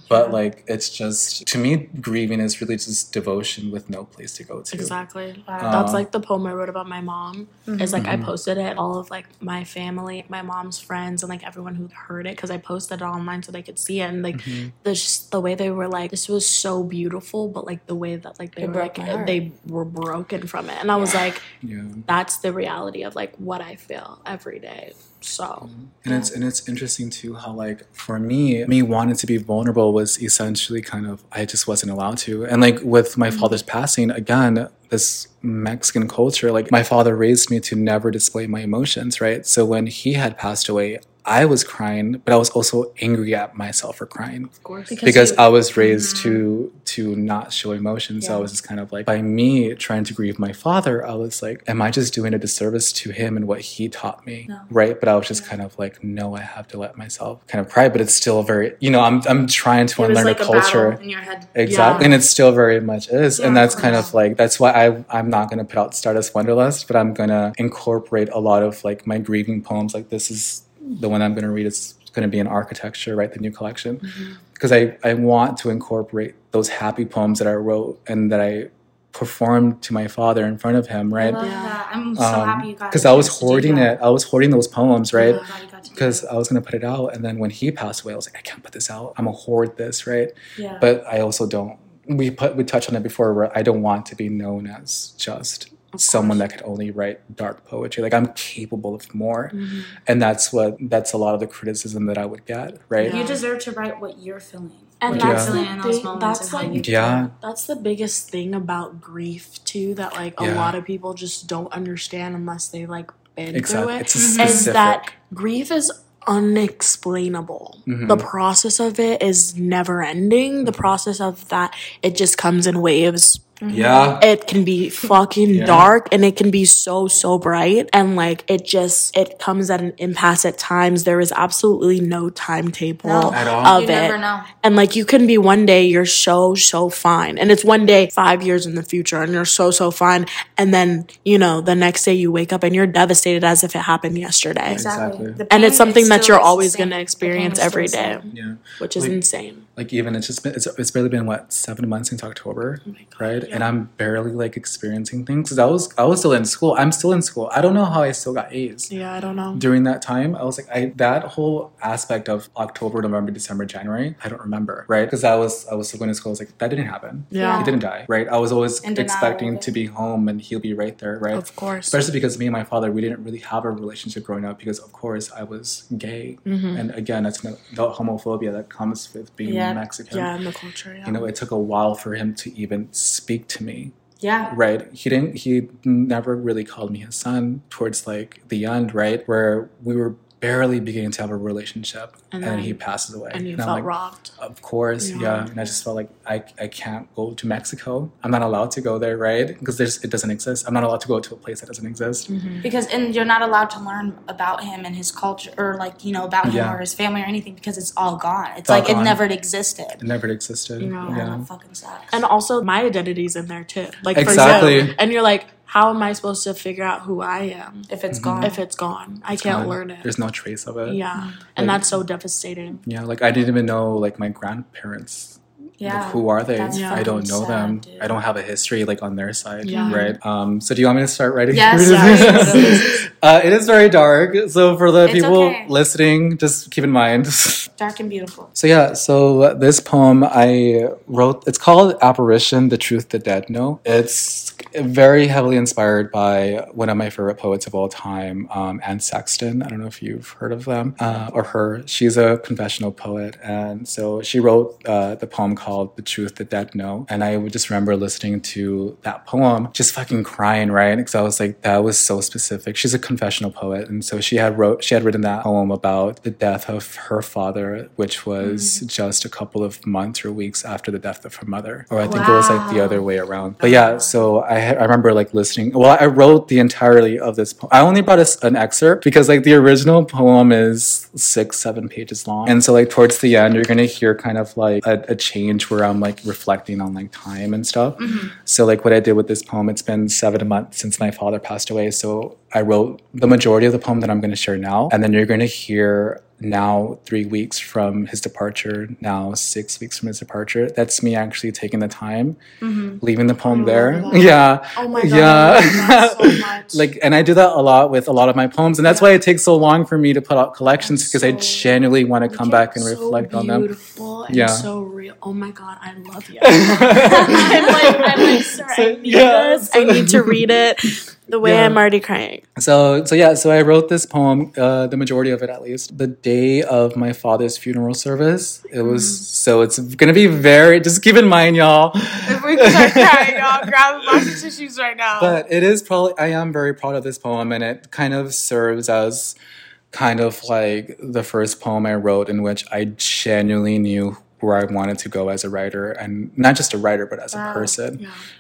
but like it's just to me, grieving is really just devotion with no place to go to. Exactly. Wow. That's like the poem I wrote about my mom. Is like I Mm-hmm. posted it all of like my family, my mom's friends, and like everyone who heard it because I posted it online so they could see it. And like Mm-hmm. the just the way they were like, this was so beautiful, but like the way that like they It were like heart. they were broken from it, and I was like, Yeah. that's the reality of like what I feel every day. So mm-hmm. And it's and it's interesting too how like for me, me wanting to be vulnerable was essentially kind of I just wasn't allowed to. And like with my mm-hmm. father's passing, again, this Mexican culture, like my father raised me to never display my emotions, right? So when he had passed away, I was crying, but I was also angry at myself for crying of course, because I was raised mm-hmm. to to not show emotion. So I was just kind of like by me trying to grieve my father, I was like, am I just doing a disservice to him and what he taught me? No. Right. But I was just kind of like, no, I have to let myself kind of cry. But it's still very you know, I'm I'm trying to It unlearn like a a culture. battle in your head. Exactly. Yeah. And it still very much is. and that's of kind of like that's why I I'm not gonna put out Stardust Wanderlust, but I'm gonna incorporate a lot of like my grieving poems. Like this is the one I'm gonna read is gonna be in architecture, right? The new collection. Mm-hmm. Because I, I want to incorporate those happy poems that I wrote and that I performed to my father in front of him, I right? love Yeah. that. I'm so happy you got it. Because I was chance to do hoarding it. I was hoarding those poems, right? I'm glad you got to do Because that. I was gonna put it out, and then when he passed away, I was like, I can't put this out. I'm gonna hoard this, right? yeah. but I also don't. We put we touched on it before. Where I don't want to be known as just someone that could only write dark poetry. Like I'm capable of more, Mm-hmm. and that's what that's a lot of the criticism that I would get. Right? you deserve to write what you're feeling. And what that's you're the feeling thing- that's and like- Yeah. That's the biggest thing about grief too that like a Yeah. lot of people just don't understand unless they like been Exactly. through it. It's a Is that grief is unexplainable. Mm-hmm. The process of it is never ending. The process of that it just comes in waves. Mm-hmm. yeah. It can be fucking Yeah. dark and it can be so so bright and like it just it comes at an impasse at times. There is absolutely no timetable No. At all. of You it. never know. And like you can be one day you're so so fine, and it's one day five years in the future, and you're so so fine, and then you know the next day you wake up and you're devastated as if it happened yesterday. Exactly. Exactly. And it's something that you're always same. gonna experience every day, still every the day, same. Yeah. which is Like- insane. Like even it's just been it's, it's barely been what seven months since October, right? And I'm barely like experiencing things because I was I was still in school. I'm still in school. I don't know how I still got A's. Yeah, I don't know. during that time i was like i that whole aspect of october november december january i don't remember right because i was i was still going to school i was like that didn't happen Yeah. he didn't die right i was always In denial expecting to be home and he'll be right there right Of course. especially because me and my father we didn't really have a relationship growing up because of course i was gay Mm-hmm. and again that's no, the homophobia that comes with being Yeah. Mexican Yeah, in the culture. Yeah. you know it took a while for him to even speak to me Yeah. right he didn't he never really called me his son towards like the end right where we were barely beginning to have a relationship and, And then- he passes away and you I'm felt like, robbed. of course Yeah. yeah. and i just felt like I, I can't go to mexico i'm not allowed to go there right because there's it doesn't exist i'm not allowed to go to a place that doesn't exist Mm-hmm. Because and you're not allowed to learn about him and his culture or like, you know, about him Yeah. or his family or anything because it's all gone. It's, all like it never existed. it never existed No. Yeah, yeah that fucking sucks. And also, my identity's in there too. Like for Exactly. you. And you're like, how am I supposed to figure out who I am if it's gone. if it's gone? I can't Gone. learn it. there's no trace of it Yeah, and that's so devastating. yeah like i didn't even know like my grandparents yeah. Like, who are they? That's I don't know sad, them. dude. I don't have a history like on their side, Yeah. right? Um, so do you want me to start writing? Yes, yes. uh, it is very dark. So for the It's people okay. listening, just keep in mind. Dark and beautiful. so yeah, so this poem I wrote. It's called "Apparition: The Truth the Dead Know." It's very heavily inspired by one of my favorite poets of all time, um, Anne Sexton. I don't know if you've heard of them uh, or her. She's a confessional poet, and so she wrote uh, the poem called "The Truth the Dead Know." And I would just remember listening to that poem, just fucking crying, right? Because I was like, that was so specific. She's a confessional poet, and so she had wrote she had written that poem about the death of her father, which was just a couple of months or weeks after the death of her mother, or I think it was like the other way around. But yeah, so I, I remember like listening. Well, I wrote the entirety of this. poem. I only brought us an excerpt because like the original poem is six, seven pages long, and so like towards the end, you're gonna hear kind of like a, a change where I'm like reflecting on like time and stuff. Mm-hmm. So like what I did with this poem, it's been seven months since my father passed away, so I wrote the majority of the poem that I'm gonna share now, and then you're gonna hear now three weeks from his departure, now six weeks from his departure. That's me actually taking the time, mm-hmm. leaving the poem oh there. Yeah. Oh my god, Yeah. That so much. like and i do that a lot with a lot of my poems and that's why it takes so long for me to put out collections because i genuinely want to come back and so reflect on them Beautiful and Yeah. so real. Oh my god, I love you. I'm like, I'm like, sir, I need yeah, this. I need to read it. The way Yeah. I'm already crying. so so yeah so i wrote this poem uh, the majority of it at least the day of my father's funeral service it was so it's gonna be very just keep in mind y'all If we start crying, I'll grab a box of tissues right now. but it is probably i am very proud of this poem and it kind of serves as kind of like the first poem i wrote in which i genuinely knew where i wanted to go as a writer and not just a writer but as a person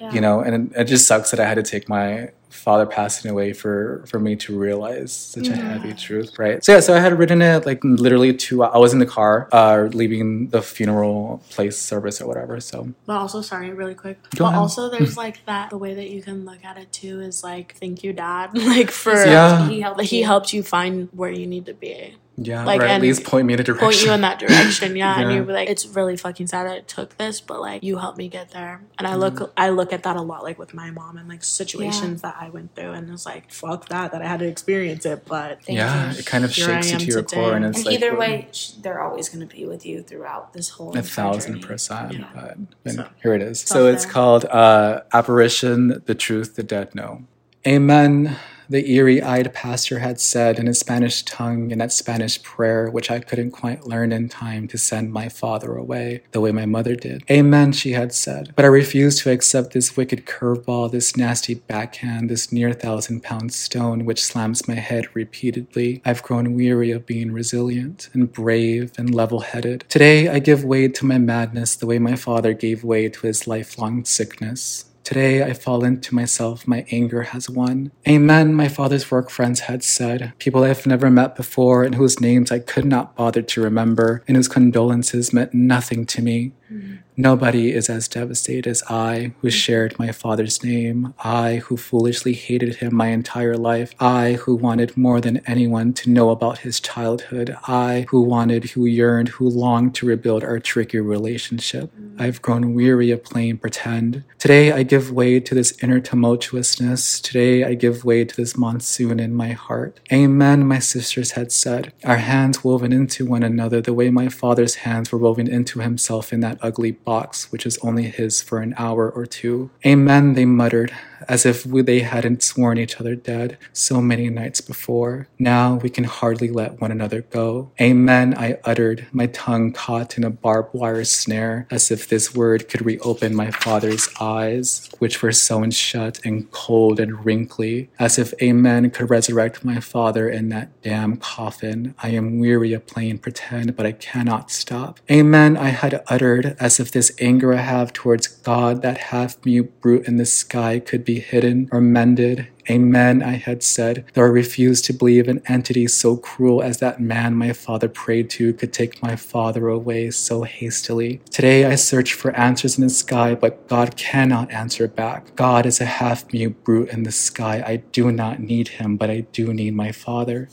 Yeah. you know and it, it just sucks that i had to take my father passing away for for me to realize such a heavy truth right so yeah so i had written it like literally two i was in the car uh leaving the funeral place service or whatever so But also, sorry, really quick. Go but ahead. also, there's like that. The way that you can look at it too is like, thank you, dad. like for Yeah. He helped he helped you find where you need to be. Yeah Like, or at least point me in a direction point you in that direction. Yeah, and Yeah. you're like, it's really fucking sad that I took this, but like you helped me get there. And I look, I look at that a lot, like with my mom and like situations that I went through, and it's like, fuck that, that I had to experience it. But Thank yeah you. it kind of Here I shakes you to your today. core and it's And like either way, sh- they're always going to be with you throughout this whole thing. a thousand journey. percent Yeah. but and So- here it is so it's there. called uh apparition the truth the dead know amen the eerie eyed pastor had said in his Spanish tongue in that Spanish prayer, which I couldn't quite learn in time to send my father away the way my mother did. Amen, she had said. But I refuse to accept this wicked curveball, this nasty backhand, this near thousand pound stone which slams my head repeatedly. I've grown weary of being resilient and brave and level headed. Today I give way to my madness the way my father gave way to his lifelong sickness. Today I fall into myself, my anger has won. Amen, my father's work friends had said. People I've never met before and whose names I could not bother to remember and whose condolences meant nothing to me. Nobody is as devastated as I, who mm. shared my father's name, I, who foolishly hated him my entire life, I, who wanted more than anyone to know about his childhood, I, who wanted, who yearned, who longed to rebuild our tricky relationship. Mm. I've grown weary of playing pretend. Today I give way to this inner tumultuousness. Today I give way to this monsoon in my heart. Amen, my sisters had said, our hands woven into one another the way my father's hands were woven into himself in that ugly box, which is only his for an hour or two. Amen, they muttered, as if we, they hadn't sworn each other dead so many nights before. Now we can hardly let one another go. Amen, I uttered, my tongue caught in a barbed wire snare, as if this word could reopen my father's eyes, which were sewn shut and cold and wrinkly, as if Amen could resurrect my father in that damn coffin. I am weary of playing pretend, but I cannot stop. Amen, I had uttered, as if this anger I have towards God, that half mute brute in the sky, could be hidden or mended. Amen, I had said, though I refused to believe an entity so cruel as that man my father prayed to could take my father away so hastily. Today I search for answers in the sky, but God cannot answer back. God is a half mute brute in the sky. I do not need him, but I do need my father.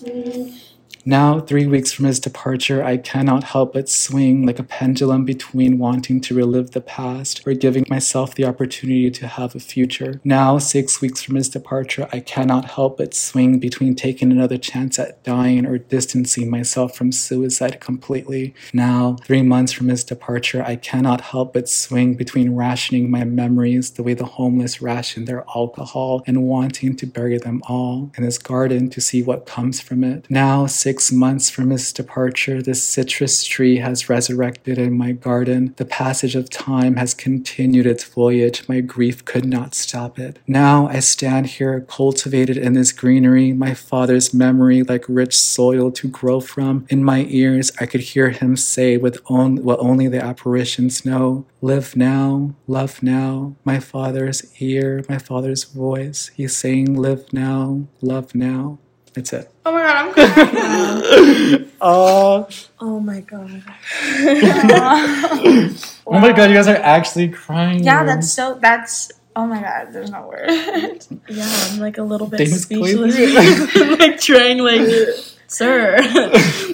Now, three weeks from his departure, I cannot help but swing like a pendulum between wanting to relive the past or giving myself the opportunity to have a future. Now, six weeks from his departure, I cannot help but swing between taking another chance at dying or distancing myself from suicide completely. Now, three months from his departure, I cannot help but swing between rationing my memories the way the homeless ration their alcohol and wanting to bury them all in his garden to see what comes from it. Now, six months from his departure, the citrus tree has resurrected in my garden. The passage of time has continued its voyage. My grief could not stop it. Now I stand here cultivated in this greenery, my father's memory like rich soil to grow from. In my ears, I could hear him say with on, what only the apparitions know Live now, love now. My father's ear, my father's voice. He's saying, Live now, love now. That's it. Oh my god, I'm crying. Oh, Oh my god. oh my god, you guys are actually crying. yeah, that's so. That's. Oh my god, there's no word. Yeah, I'm like a little bit Thanks, speechless. Chloe. like trying like sir.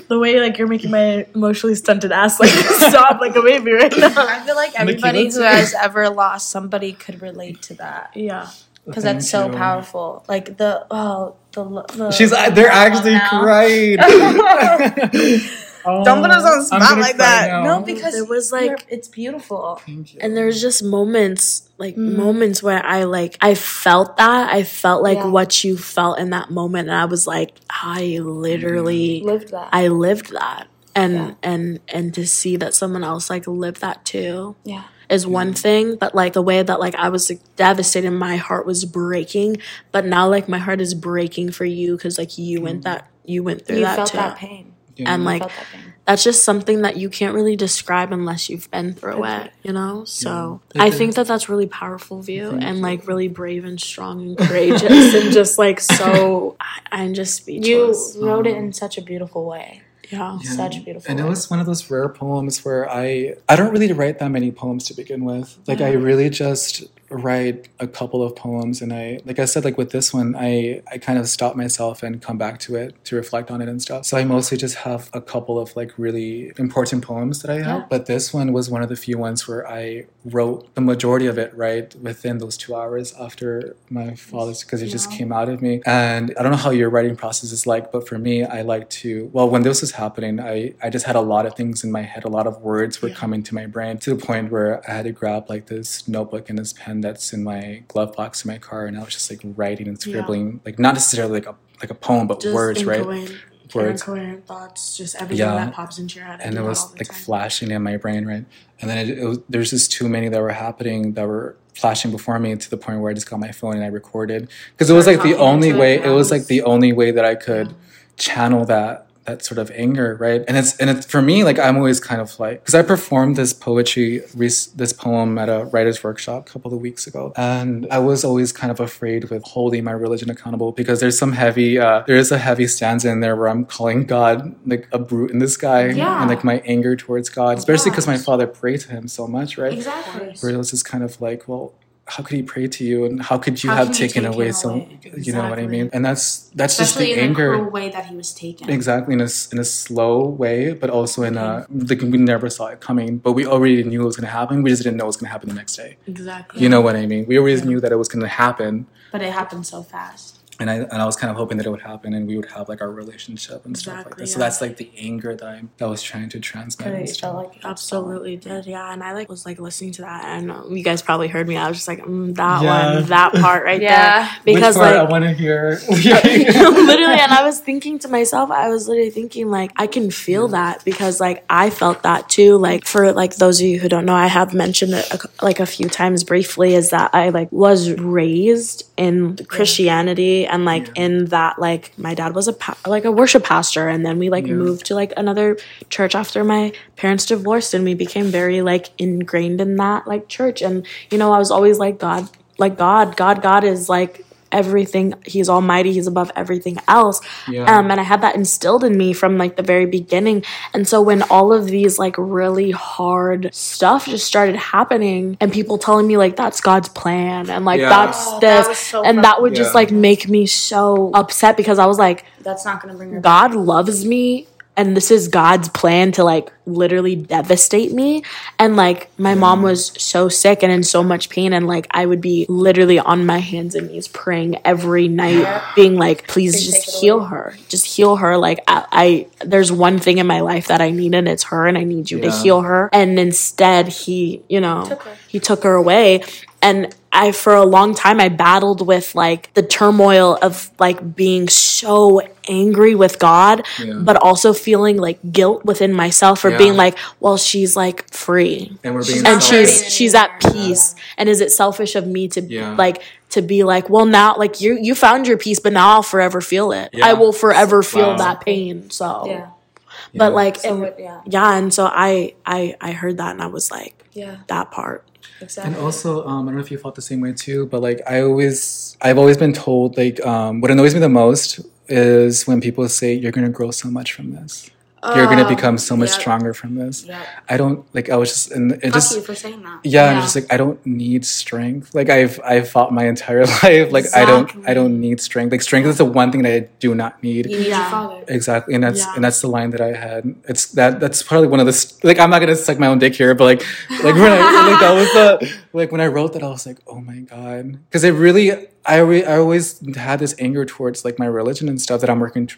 the way like you're making my emotionally stunted ass like stop like a baby right now. I feel like everybody who has ever lost somebody could relate to that Yeah. Because that's so you. powerful. Like the oh the, the She's. Uh, they're actually now. crying. Um, Don't put us on the I'm spot like that. now. no because it was, like- it's beautiful. Thank you. And there's just moments, like mm. moments where I like I felt that. I felt like Yeah. what you felt in that moment and I was like, I literally mm. Lived that. I lived that. And Yeah. and and to see that someone else like lived that too yeah. Is one thing, but like the way that like I was like, devastated, my heart was breaking. But now like my heart is breaking for you because like you went that you went through You that felt too. that pain. And like felt that pain. that's just something that you can't really describe unless you've been through it, you know? So Yeah. I think that that's really powerful view and like really brave and strong and courageous and just like so I, I'm just speechless. You speechless. wrote it in such a beautiful way. Yeah. Yeah. Such a beautiful And it was one of those rare poems where I I don't really write that many poems to begin with. Like I mm-hmm. really just write a couple of poems and I like I said like with this one I I kind of stop myself and come back to it to reflect on it and stuff. So I mostly just have a couple of like really important poems that I have. Yeah. But this one was one of the few ones where I wrote the majority of it right within those 2 hours after my father's because it just came out of me. And I don't know how your writing process is like, but for me I like to well when this was happening I I just had a lot of things in my head, a lot of words were coming to my brain to the point where I had to grab like this notebook and this pen that's in my glove box in my car and I was just like writing and scribbling like not necessarily like a like a poem but Just words, right? incoherent, Words. incoherent thoughts, just everything Yeah. that pops into your head. And it was like time. flashing in my brain, right? And then it, it was, there's just too many that were happening that were flashing before me to the point where I just got my phone and I recorded because it was like the only way. It was like the only way that I could channel that that sort of anger, right? And it's and it's for me like I'm always kind of like because I performed this poetry this poem at a writers workshop a couple of weeks ago, and I was always kind of afraid with holding my religion accountable because there's some heavy uh, there is a heavy stanza in there where I'm calling God like a brute in the sky Yeah. and like my anger towards God, especially because my father prayed to him so much, right? Exactly. Where it was just kind of like, well, how could he pray to you, and how could you How have taken take away him so? away? You know what I mean? And that's that's Especially just the anger. the way that he was taken. Exactly in a, in a slow way, but also in a like we never saw it coming, but we already knew it was going to happen. We just didn't know it was going to happen the next day. Exactly. You know what I mean? We always knew that it was going to happen, But it happened so fast. And I and I was kind of hoping that it would happen, and we would have like our relationship and stuff like Exactly, that. So that's like the anger that I that was trying to transmit. But and it stuff. felt like Absolutely did, yeah. And I like was like listening to that, and you guys probably heard me. I was just like, mm, that Yeah. one, that part right Yeah. there, because Which part like I want to hear. literally and i was thinking to myself i was literally thinking like i can feel that because like i felt that too like for like those of you who don't know i have mentioned it a, like a few times briefly is that i like was raised in christianity and like in that like my dad was a pa- like a worship pastor and then we like Yeah. moved to like another church after my parents divorced and we became very like ingrained in that like church and you know i was always like god like god god god is like everything. He's almighty. He's above everything else. Yeah. Um, and I had that instilled in me from like the very beginning. And so when all of these like really hard stuff just started happening and people telling me like that's God's plan and like Yeah. that's Oh, this was so and that would just like make me so upset because I was like, That's not gonna bring her. God loves me and this is God's plan to like literally devastate me. And like my mom was so sick and in so much pain and like I would be literally on my hands and knees praying every night, being like, please just heal away. her. Just heal her. Like I, I there's one thing in my life that I need and it's her and I need you to heal her. And instead he, you know, Took he took her away. And I, for a long time, I battled with like the turmoil of like being so angry with God, Yeah. but also feeling like guilt within myself for Yeah. being like, well, she's like free And we're being and not she's she's at peace. And is it selfish of me to Yeah. like to be like, well, now like you you found your peace, but now I'll forever feel it. Yeah. I will forever feel Wow. that pain. So, Yeah. but like, So and- what- yeah. yeah, and so I I I heard that and I was like, Yeah. that part. Exactly. And also, um, I don't know if you felt the same way too, but like I always, I've always been told like um, what annoys me the most is when people say you're gonna grow so much from this. You're gonna oh, become so much yep. stronger from this. Yep. I don't like. I was just, and it Fuck just, you for saying that. yeah, I'm just like I don't need strength. Like I've I've fought my entire life. Like I don't I don't need strength. Like strength is the one thing that I do not need. You need Yeah. your father. Exactly, and that's Yeah. and that's the line that I had. It's that that's probably one of the like I'm not gonna suck my own dick here, but like like when I like that was the like when I wrote that I was like oh my god because it really I re- I always had this anger towards like my religion and stuff that I'm working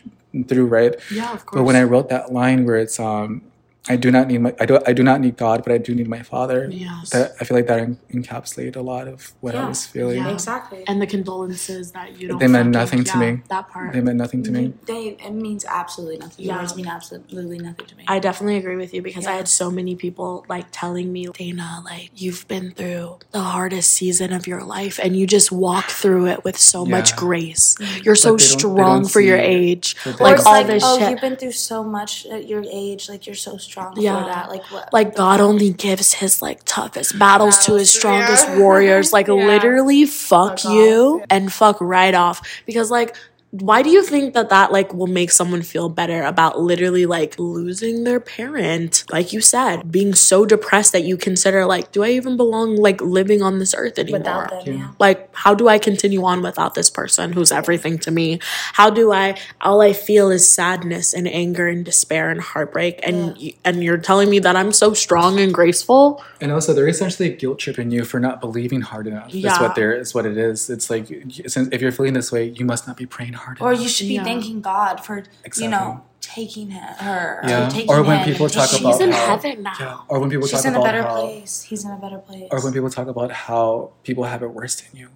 through right. Yeah, of course. But when I wrote that line where it's um I do not need my I do I do not need God, but I do need my Father. Yes. That I feel like that en- encapsulated a lot of what I was feeling. Yeah. Exactly. and the condolences that you don't. They meant nothing to yeah, me. That part. They meant nothing to me. They it means absolutely nothing. Your Yeah. words mean absolutely nothing to me. I definitely agree with you because I had so many people like telling me, Dayna, like you've been through the hardest season of your life and you just walk through it with so much grace. Mm-hmm. You're so But they strong for your it. age. Like all like, this oh, shit. you've been through so much at your age. Like you're so strong Yeah. for that. Like what? like God only gives his like toughest battles to his strongest yeah. warriors. Like Yeah. literally fuck Fuck you and fuck right off. Because like why do you think that that like will make someone feel better about literally like losing their parent like you said being so depressed that you consider like do i even belong like living on this earth anymore Without them, yeah. like how do i continue on without this person who's everything to me how do i all i feel is sadness and anger and despair and heartbreak and y and you're telling me that i'm so strong and graceful And also, they're essentially guilt tripping you for not believing hard enough. yeah. That's what they're. What it is. It's like if you're feeling this way, you must not be praying hard Or enough. you should be Yeah. thanking God for Exactly. you know taking her. her Yeah. Or, taking Or when him people talk taking about she's in how- heaven now yeah. Or when people She's talk in a better how, place. He's in a better place. or when people talk about how people have it worse than you.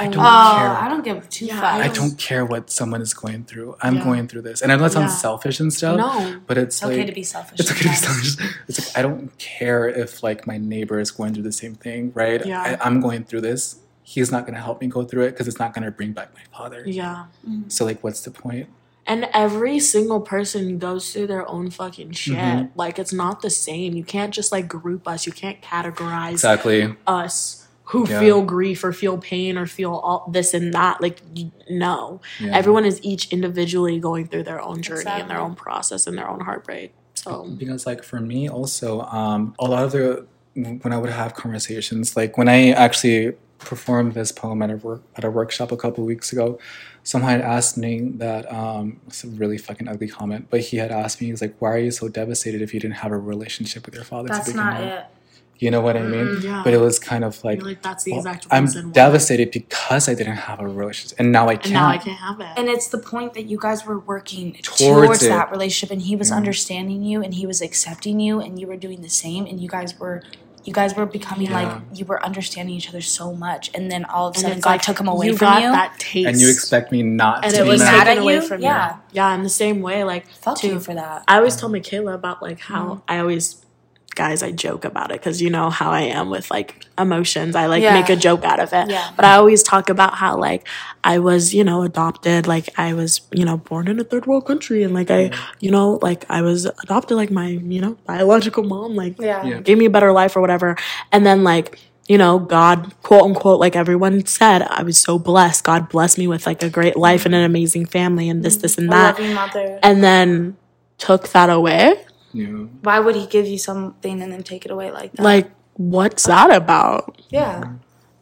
I oh, don't oh, care. I don't give two Yeah, fucks. I I don't care what someone is going through. I'm Yeah. going through this, and I know that sounds Yeah. selfish and stuff. No. but it's, It's okay to be selfish. It's okay to be selfish. It's like I don't care if like my neighbor is going through the same thing, right? Yeah. I, I'm going through this. He's not going to help me go through it because it's not going to bring back my father. yeah So like, what's the point? and every single person goes through their own fucking shit Mm-hmm. like it's not the same you can't just like group us you can't categorize Exactly. us who Yeah. feel grief or feel pain or feel all this and that like y- no Yeah. everyone is each individually going through their own journey and their own process and their own heartbreak so because like for me also um a lot of the when i would have conversations like when i actually performed this poem at a work at a workshop a couple weeks ago. Someone had asked me that um it's a really fucking ugly comment but he had asked me he's like why are you so devastated if you didn't have a relationship with your father That's not with? it. you know what i mean? Yeah. but it was kind of like, like that's the well, exact i'm why. devastated because i didn't have a relationship and now i can't and now i can't. have it. And it's the point that you guys were working Towards towards, that relationship, and he was understanding you, and he was accepting you, and you were doing the same, and you guys were, you guys were becoming Yeah. like you were understanding each other so much, and then all of a sudden God like took him away you from got you. that taste and you expect me not and to it be was mad? mad taken at away you? from Yeah. you yeah yeah. in the same way like Fuck to- you for that. I always tell Mikayla about like how mm-hmm. I always guys I joke about it because you know how I am with like emotions. I like Yeah. make a joke out of it. Yeah. But I always talk about how like I was, you know, adopted, like I was, you know, born in a third world country and like I, you know, like I was adopted like my, you know, biological mom like Yeah. Yeah. gave me a better life or whatever. And then like you know, God, quote unquote, like everyone said, I was so blessed. God blessed me with like a great life and an amazing family and this, this, and that. And then took that away. Yeah. Why would he give you something and then take it away like that? Like, what's that about? yeah.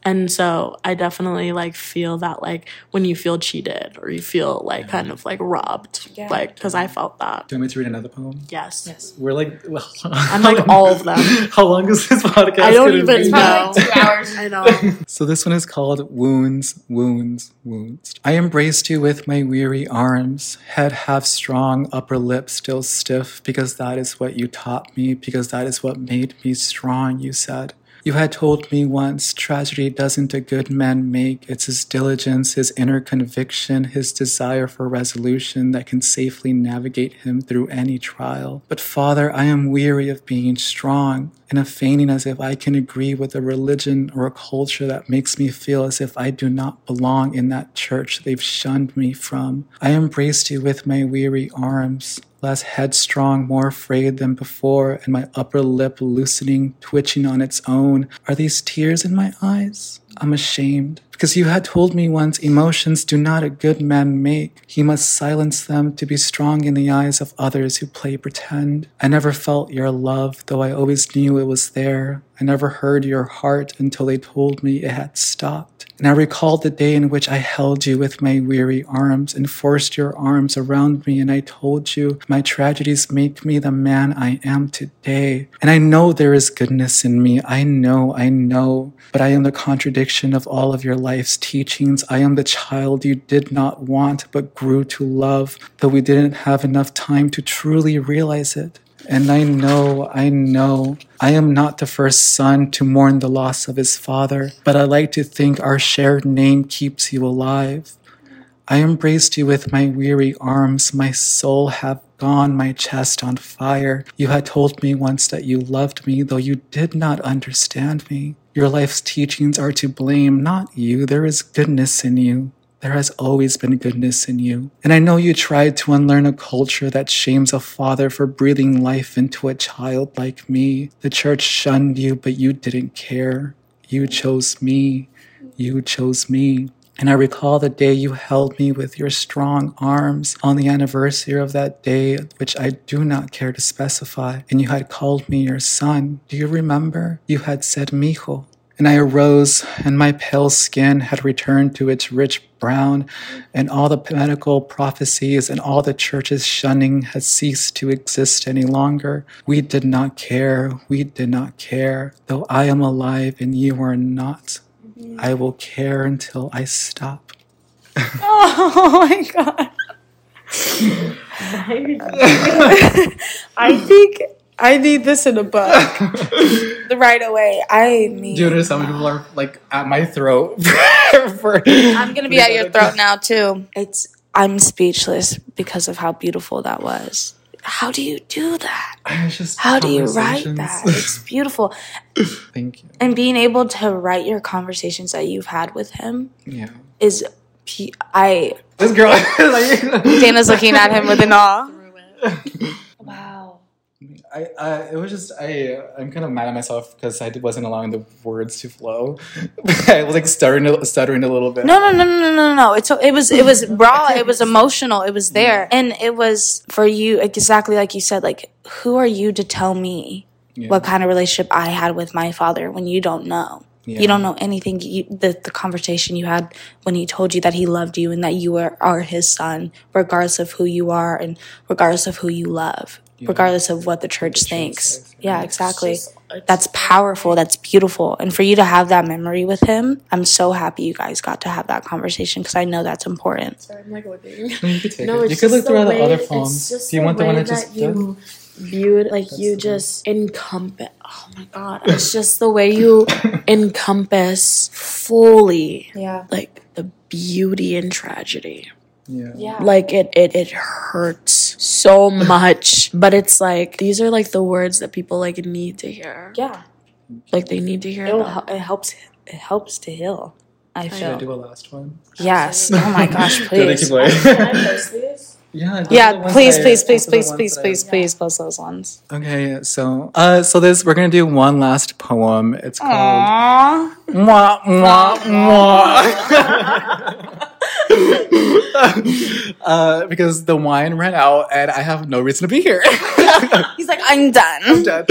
And so I definitely like feel that like when you feel cheated or you feel like kind of like robbed, Yeah. like because I felt that. Do you want me to read another poem? Yes. Yes. We're like, well, I'm like all of them. How long is this podcast? I don't even be? know. Two hours. I know. So this one is called Wounds, Wounds, Wounds. I embraced you with my weary arms, head half strong, upper lip still stiff, because that is what you taught me, because that is what made me strong, you said. You had told me once, tragedy doesn't a good man make. It's his diligence, his inner conviction, his desire for resolution that can safely navigate him through any trial. But Father, I am weary of being strong and of feigning as if I can agree with a religion or a culture that makes me feel as if I do not belong in that church they've shunned me from. I embraced you with my weary arms less headstrong, more afraid than before, and my upper lip loosening, twitching on its own. Are these tears in my eyes? I'm ashamed. Because you had told me once emotions do not a good man make. He must silence them to be strong in the eyes of others who play pretend. I never felt your love, though I always knew it was there. I never heard your heart until they told me it had stopped. And I recalled the day in which I held you with my weary arms and forced your arms around me, and I told you, My tragedies make me the man I am today. And I know there is goodness in me. I know, I know. But I am the contradiction of all of your life's teachings. I am the child you did not want but grew to love, though we didn't have enough time to truly realize it. And I know, I know, I am not the first son to mourn the loss of his father, but I like to think our shared name keeps you alive. I embraced you with my weary arms, my soul have gone, my chest on fire. You had told me once that you loved me, though you did not understand me. Your life's teachings are to blame, not you. There is goodness in you. There has always been goodness in you. And I know you tried to unlearn a culture that shames a father for breathing life into a child like me. The church shunned you, but you didn't care. You chose me. You chose me. And I recall the day you held me with your strong arms on the anniversary of that day, which I do not care to specify. And you had called me your son. Do you remember? You had said, mijo. And I arose, and my pale skin had returned to its rich brown, and all the medical prophecies and all the church's shunning had ceased to exist any longer. We did not care. We did not care. Though I am alive and you are not, I will care until I stop. Oh my god. I think I need this in a book. The right away. I mean, Do you understand when people are like at my throat? for, I'm gonna be at your throat now too. It's I'm speechless because of how beautiful that was. How do you do that? Just How do you write that? It's beautiful. Thank you. And being able to write your conversations that you've had with him Yeah. is pu- I This girl, like, Dayna's looking at him with an awe. Wow. I, I, it was just I. I'm kind of mad at myself because I wasn't allowing the words to flow. I was like stuttering, a- stuttering a little bit. No, no, no, no, no, no, no. It's it was it was raw. It was emotional. It was there, and it was for you exactly like you said. Like, who are you to tell me Yeah. what kind of relationship I had with my father when you don't know? Yeah. You don't know anything. You, the the conversation you had when he told you that he loved you and that you are are his son, regardless of who you are and regardless of who you love, regardless of what the church thinks. says, yeah, exactly. That's powerful. That's beautiful. And for you to have that memory with him, I'm so happy you guys got to have that conversation because I know that's important. Sorry, I'm like looking. No, you could No, You could look through the the way- other it's poems. Do you the want the one way I just that you viewed like you just encompass oh my god it's just the way you encompass fully Yeah. like the beauty and tragedy Yeah. Yeah. like it it it hurts so much but it's like these are like the words that people like need to hear Yeah. like they need to hear It, hel- it helps. It helps to heal. I Should I feel. do a last one? Yes. Oh my gosh, Did I keep please. Can I post these? Yeah, Yeah, the please, I- please, please, those are the please, ones please, that I- please, please post those ones. Okay, so uh, so this we're gonna do one last poem. It's called Aww. Mwah, mwah, mwah. uh, because the wine ran out and I have no reason to be here. He's like, I'm done. Dead.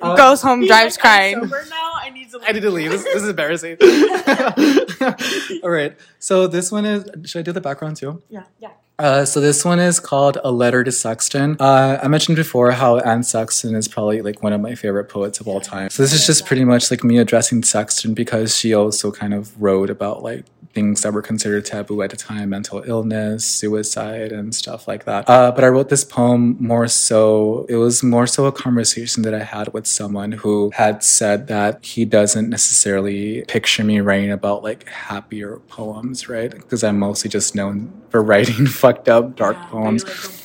Goes home, drives crying. now I need to I need to leave. This, this is embarrassing. All right. So this one is. Should I do the background too? Yeah, yeah. Uh, so this one is called A Letter to Sexton. Uh, I mentioned before how Anne Sexton is probably like one of my favorite poets of all time. So this is just pretty much like me addressing Sexton because she also kind of wrote about like things that were considered taboo at the time, mental illness, suicide, and stuff like that. Uh, but I wrote this poem more so, it was more so a conversation that I had with someone who had said that he doesn't necessarily picture me writing about like happier poems, right? Because I'm mostly just known for writing fucked up, dark poems Like,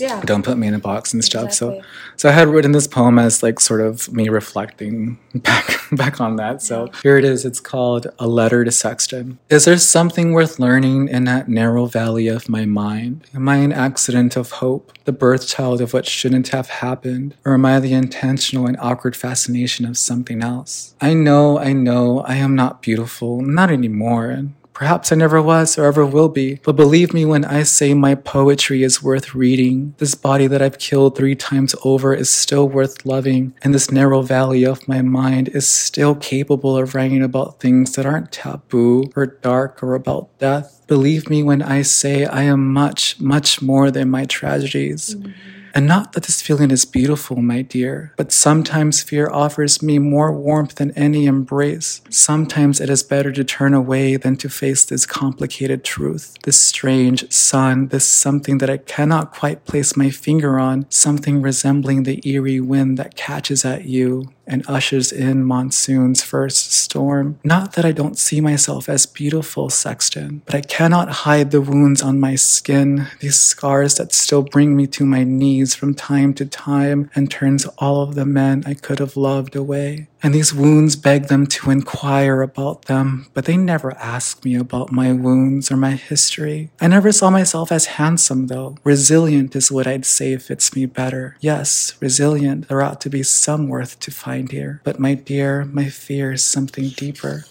Yeah. don't put me in a box and stuff. So, Exactly. so I had written this poem as like sort of me reflecting back back on that. So here it is. It's called "A Letter to Sexton." Is there something worth learning in that narrow valley of my mind? Am I an accident of hope, the birth child of what shouldn't have happened, or am I the intentional and awkward fascination of something else? I know, I know, I am not beautiful, not anymore. Perhaps I never was or ever will be, but believe me when I say my poetry is worth reading. This body that I've killed three times over is still worth loving, and this narrow valley of my mind is still capable of writing about things that aren't taboo or dark or about death. Believe me when I say I am much, much more than my tragedies. Mm-hmm. And not that this feeling is beautiful, my dear, but sometimes fear offers me more warmth than any embrace. Sometimes it is better to turn away than to face this complicated truth, this strange sun, this something that I cannot quite place my finger on, something resembling the eerie wind that catches at you and ushers in monsoon's first storm. Not that I don't see myself as beautiful, Sexton, but I cannot hide the wounds on my skin, these scars that still bring me to my knees from time to time and turns all of the men I could have loved away. And these wounds beg them to inquire about them, but they never ask me about my wounds or my history. I never saw myself as handsome, though. Resilient is what I'd say fits me better. Yes, resilient. There ought to be some worth to find here. But my dear, my fear is something deeper.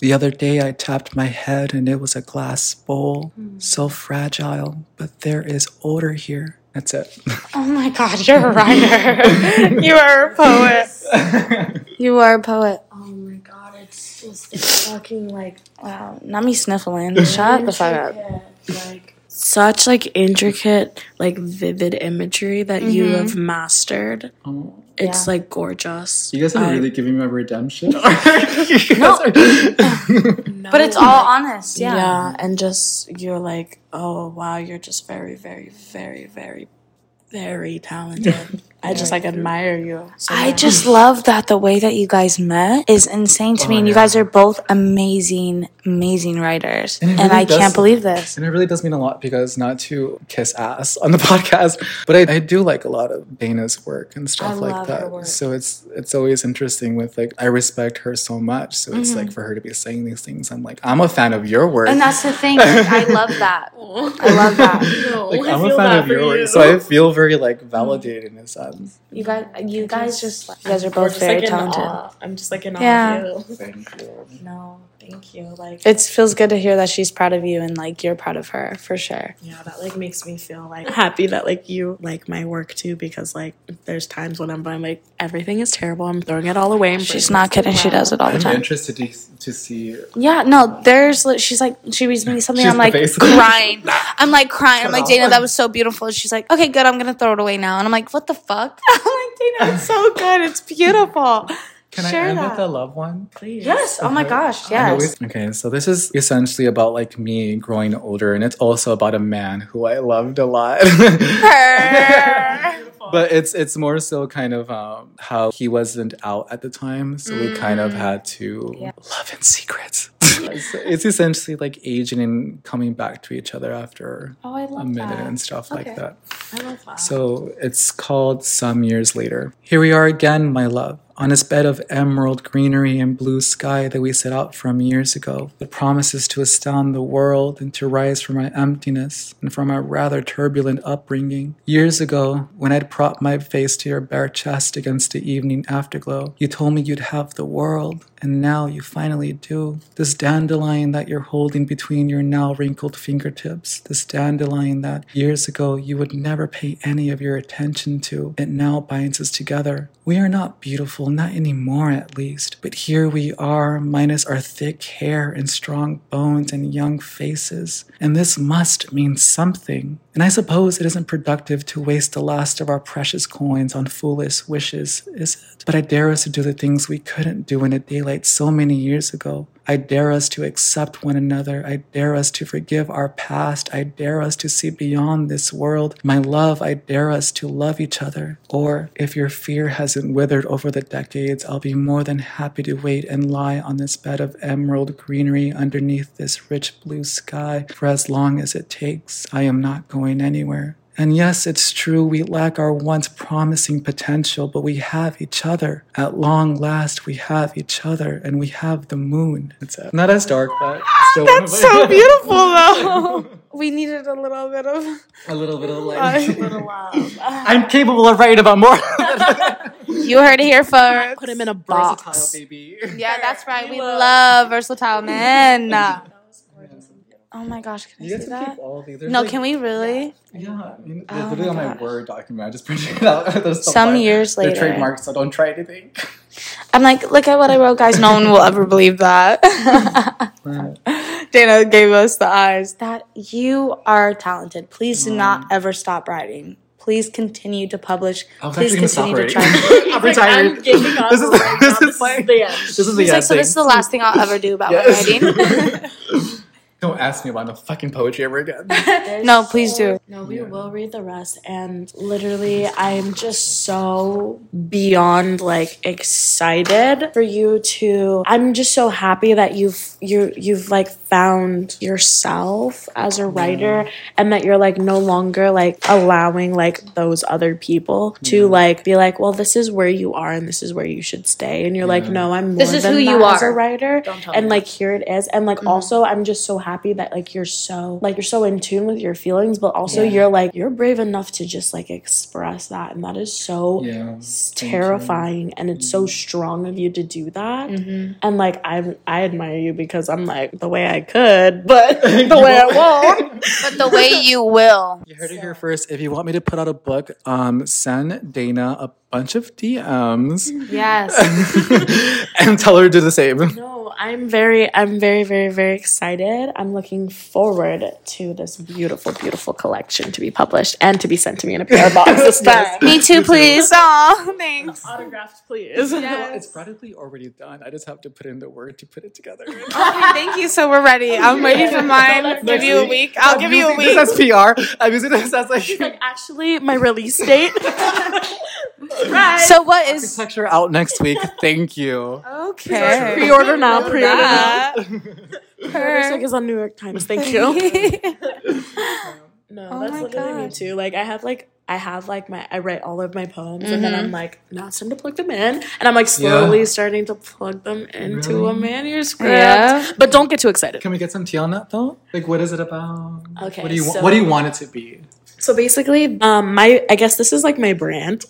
The other day I tapped my head and it was a glass bowl, hmm. so fragile, but there is odor here. That's it. Oh my god, you're a writer. you are a poet. you are a poet. Oh my god, it's just it's fucking like Wow. Not me sniffling. Shut the fuck up. intricate, like such like intricate, like vivid imagery that you mm-hmm. have mastered. Oh. It's like gorgeous. You guys are I- really giving me a redemption. no. But it's all honest. Yeah. yeah. and just you're like, oh wow, you're just very, very, very, very, very talented. I just like admire you. So I much. just love that the way that you guys met is insane to me. Oh, And you yeah. guys are both amazing, amazing writers. And And, I does- can't believe this. And it really does mean a lot because not to kiss ass on the podcast, but I, I do like a lot of Dayna's work and stuff I like love her that. work. So it's it's always interesting with like I respect her so much. So it's Mm-hmm. like for her to be saying these things, I'm like, I'm a fan of your work. And that's the thing. Like, I love that. I love that. like I'm a fan of your work. So I feel very like validated in a sense. You guys, you guys just, you guys are both very talented. I'm just like in awe Yeah. of you. Thank you. No, thank you. Like It feels good to hear that she's proud of you and like you're proud of her for sure. yeah, that like makes me feel like happy that like you like my work too because like there's times when I'm, I'm like everything is terrible. I'm throwing it all away. and She's not it kidding. She does it all the I'm time. interested to, to see. Yeah, no, there's she's like she reads me something. She's I'm like crying. I'm like crying. I'm like. Dayna, that was so beautiful. She's like, okay, good. I'm gonna throw it away now. And I'm like, what the fuck? I'm like Dayna, it's so good. It's beautiful. Can Share I end that. with a love one? Please. Yes. Oh my gosh. Yes. Okay, so this is essentially about like me growing older, and it's also about a man who I loved a lot. but it's it's more so kind of um, how he wasn't out at the time, so we kind of had to love in secret. it's, it's essentially like aging and coming back to each other after Oh, a minute that. and stuff like that. I love that. So it's called Some Years Later. Here we are again, my love. On this bed of emerald greenery and blue sky that we set out from years ago, that promises to astound the world and to rise from our emptiness and from our rather turbulent upbringing. Years ago, when I'd propped my face to your bare chest against the evening afterglow, you told me you'd have the world, and now you finally do. This dandelion that you're holding between your now wrinkled fingertips, this dandelion that years ago you would never pay any of your attention to, it now binds us together. We are not beautiful, not anymore at least, but here we are, minus our thick hair and strong bones and young faces. And this must mean something. And I suppose it isn't productive to waste the last of our precious coins on foolish wishes, is it? But I dare us to do the things we couldn't do in the daylight so many years ago. I dare us to accept one another. I dare us to forgive our past. I dare us to see beyond this world. My love, I dare us to love each other. Or if your fear hasn't withered over the decades, I'll be more than happy to wait and lie on this bed of emerald greenery underneath this rich blue sky for as long as it takes. I am not going anywhere. And yes, it's true, we lack our once promising potential, but we have each other. At long last, we have each other, and we have the moon. It's uh, not as dark, but still That's so beautiful, though. we needed a little bit of. a little bit of like. I'm capable of writing about more. You heard it here first. Put him in a box. Versatile, baby. Yeah, that's right. We love versatile men. Oh my gosh, can I You see to that? keep all of these. There's No, like- can we really? Yeah, I mean, Oh literally my on my gosh. Word document. I just printed it out. There's still Some mine. years They're later. trademarked, so don't try anything. I'm like, look at what I wrote, guys. No one will ever believe that. Dayna gave us the eyes. That you are talented. Please do not mm. ever stop writing. Please continue to publish. Please actually gonna stop continue to writing. try. I'm retired. giving up This is this is like the end. this is the He's like, end so this is the last thing I'll ever do about my writing. Don't ask me about no fucking poetry ever again. no, please do. No, we will read the rest. And literally, I'm just so beyond like excited for you to. I'm just so happy that you've you you've like found yourself as a writer, and that you're like no longer like allowing like those other people to like be like, well, this is where you are, and this is where you should stay. And you're like, no, I'm more This is than who that you as a are. writer, Don't tell and me like here it is. And like Mm-hmm. also, I'm just so happy that like you're so like you're so in tune with your feelings, but also Yeah. you're like you're brave enough to just like express that, and that is so Yeah. s- thank you. terrifying, and it's so strong of you to do that. Mm-hmm. And like I I admire you because I'm like the way I could, but the way I won't. But the way you will. You heard it here first. If you want me to put out a book, um, send Dayna a bunch of DMs Yes. and tell her to do the same. No, I'm very, I'm very, very, very excited. I'm looking forward to this beautiful, beautiful collection to be published and to be sent to me in a PR box this time. Me too, please. Aw, thanks. Autographed, please. It's practically already done. I just have to put in the word to put it together. Okay, thank you. So we're ready. Oh, I'm ready for mine. Give you a week. I'll give you a I'm week. using This as PR. I'm using this as like like actually my release date. So what is architecture out next week. Thank you. Okay. pre-order now. Pre-order now. That. Pre-order stick is on New York Times. Thank you. No, Oh that's my literally me too. Like I have like I have like my I write all of my poems and then mm-hmm. I'm like, now it's time to plug them in. And I'm like slowly starting to plug them into a manuscript. Yeah. But don't get too excited. Can we get some tea on that though? Like, what is it about? Okay, What do you want? so- What do you want it to be? So basically, um my I guess this is like my brand.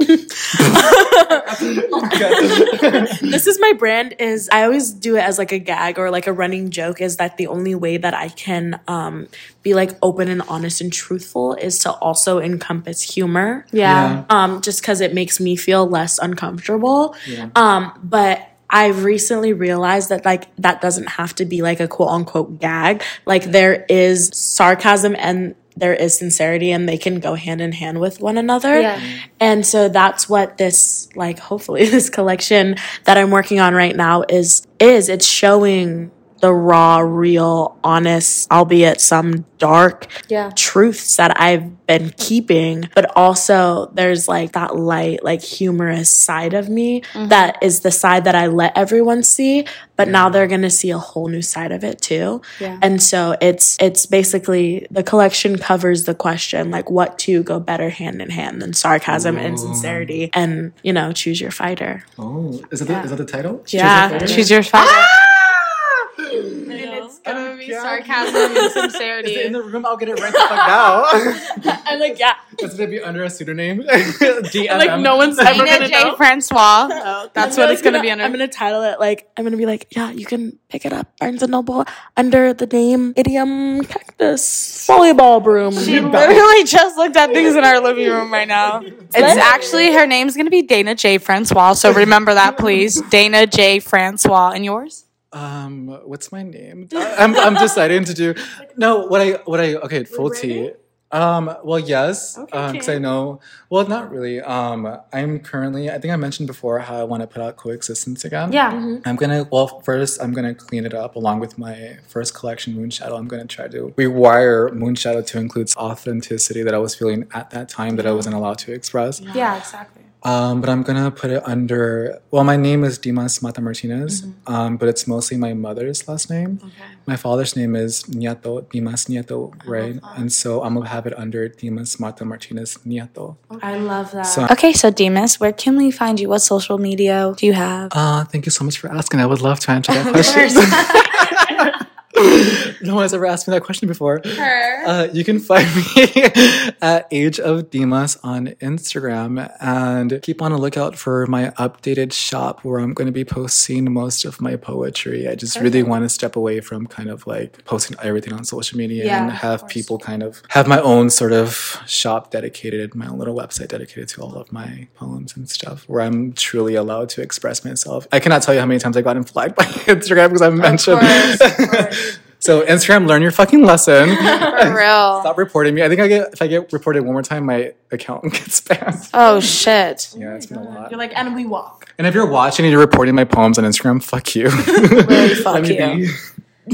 this is my brand is I always do it as like a gag or like a running joke is that the only way that I can um be like open and honest and truthful is to also encompass humor. yeah. um, just because it makes me feel less uncomfortable. Yeah. Um, but I've recently realized that like that doesn't have to be like a quote unquote gag. Like there is sarcasm and there is sincerity and they can go hand in hand with one another. Yeah. And so that's what this like hopefully this collection that I'm working on right now is is it's showing the raw, real, honest, albeit some dark Yeah. truths that I've been keeping, but also there's like that light, like humorous side of me mm-hmm. that is the side that I let everyone see, but now they're gonna see a whole new side of it too. Yeah. And so it's it's basically the collection covers the question like what two go better hand in hand than sarcasm and sincerity and you know choose your fighter. Oh, is that, the, is that the title? Yeah. Choose your fighter. It's gonna be sarcasm and sincerity. in the room? I'll get it right the fuck now. I'm like yeah, It's gonna be under a pseudonym. DMM. like no one's ever Nina gonna J. know. Francois. Oh, That's I'm what it's gonna gonna- be under. I'm gonna title it like I'm gonna be like, yeah, you can pick it up Barnes and Noble under the name Idiom Cactus Volleyball Broom. She literally just looked at things in our living room right now. It's actually her name's gonna be Dana J. Francois. So remember that, please. Dana J. Francois. And yours? Um, what's my name? I'm I'm deciding to do. No, what I what I okay full T. Um, well, yes, because I know. Well, not really. Um, I'm currently. I think I mentioned before how I want to put out coexistence again. Yeah. I'm gonna. Well, first I'm gonna clean it up along with my first collection, Moonshadow. I'm gonna try to rewire Moonshadow to include authenticity that I was feeling at that time that I wasn't allowed to express. Yeah, exactly. Um, but I'm gonna put it under. Well, my name is Dimas Mata Martinez, um, but it's mostly my mother's last name. My father's name is Nieto Dimas Nieto, right? And so I'm gonna have it under Dimas Mata Martinez Nieto. I love that. So- okay, so Dimas, where can we find you? What social media do you have? Uh, thank you so much for asking. I would love to answer that question. no one has ever asked me that question before. Uh, you can find me at Age of Dimas on Instagram and keep on a lookout for my updated shop where I'm going to be posting most of my poetry. I just really want to step away from kind of like posting everything on social media Yeah, and have people kind of have my own sort of shop dedicated, my own little website dedicated to all of my poems and stuff where I'm truly allowed to express myself. I cannot tell you how many times I got flagged by Instagram because I've mentioned. So Instagram, learn your fucking lesson. For real. Stop reporting me. I think I get if I get reported one more time, my account gets banned. Oh shit. Yeah, it's been a lot. You're like, and we walk. And if you're watching and you're reporting my poems on Instagram, fuck you. Really fuck Let me you. be.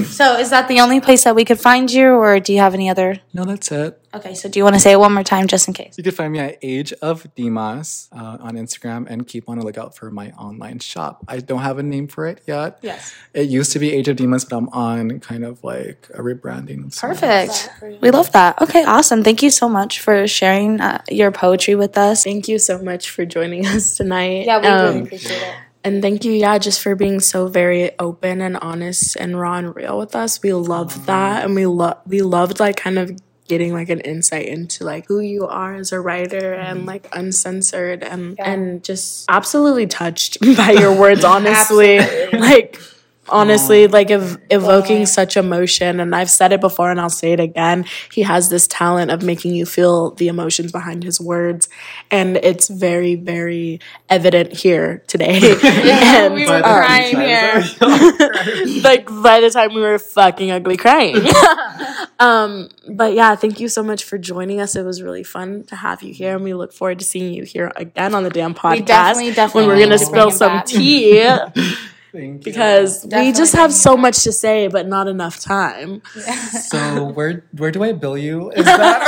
So is that the only place that we could find you, or do you have any other? No, that's it. Okay, so do you want to say it one more time just in case? You can find me at Age of Dimas uh, on Instagram and keep on a lookout for my online shop. I don't have a name for it yet. Yes. It used to be Age of Dimas, but I'm on kind of like a rebranding. Perfect. We love that. Okay, awesome. Thank you so much for sharing uh, your poetry with us. Thank you so much for joining us tonight. Yeah, we Um, really appreciate it. And thank you, yeah, just for being so very open and honest and raw and real with us. We love that, and we love we loved like kind of getting like an insight into like who you are as a writer and mm-hmm. like uncensored and and just absolutely touched by your words. Honestly, like honestly, like ev- evoking such emotion. And I've said it before, and I'll say it again. He has this talent of making you feel the emotions behind his words, and it's very, very evident here today. and we were um, crying here. like by the time we were fucking ugly crying. um, but yeah, thank you so much for joining us. It was really fun to have you here, and we look forward to seeing you here again on the damn podcast. definitely, definitely when we're gonna spill some back. tea Thank you. because we just have so much to say, but not enough time. So where where do I bill you? Is that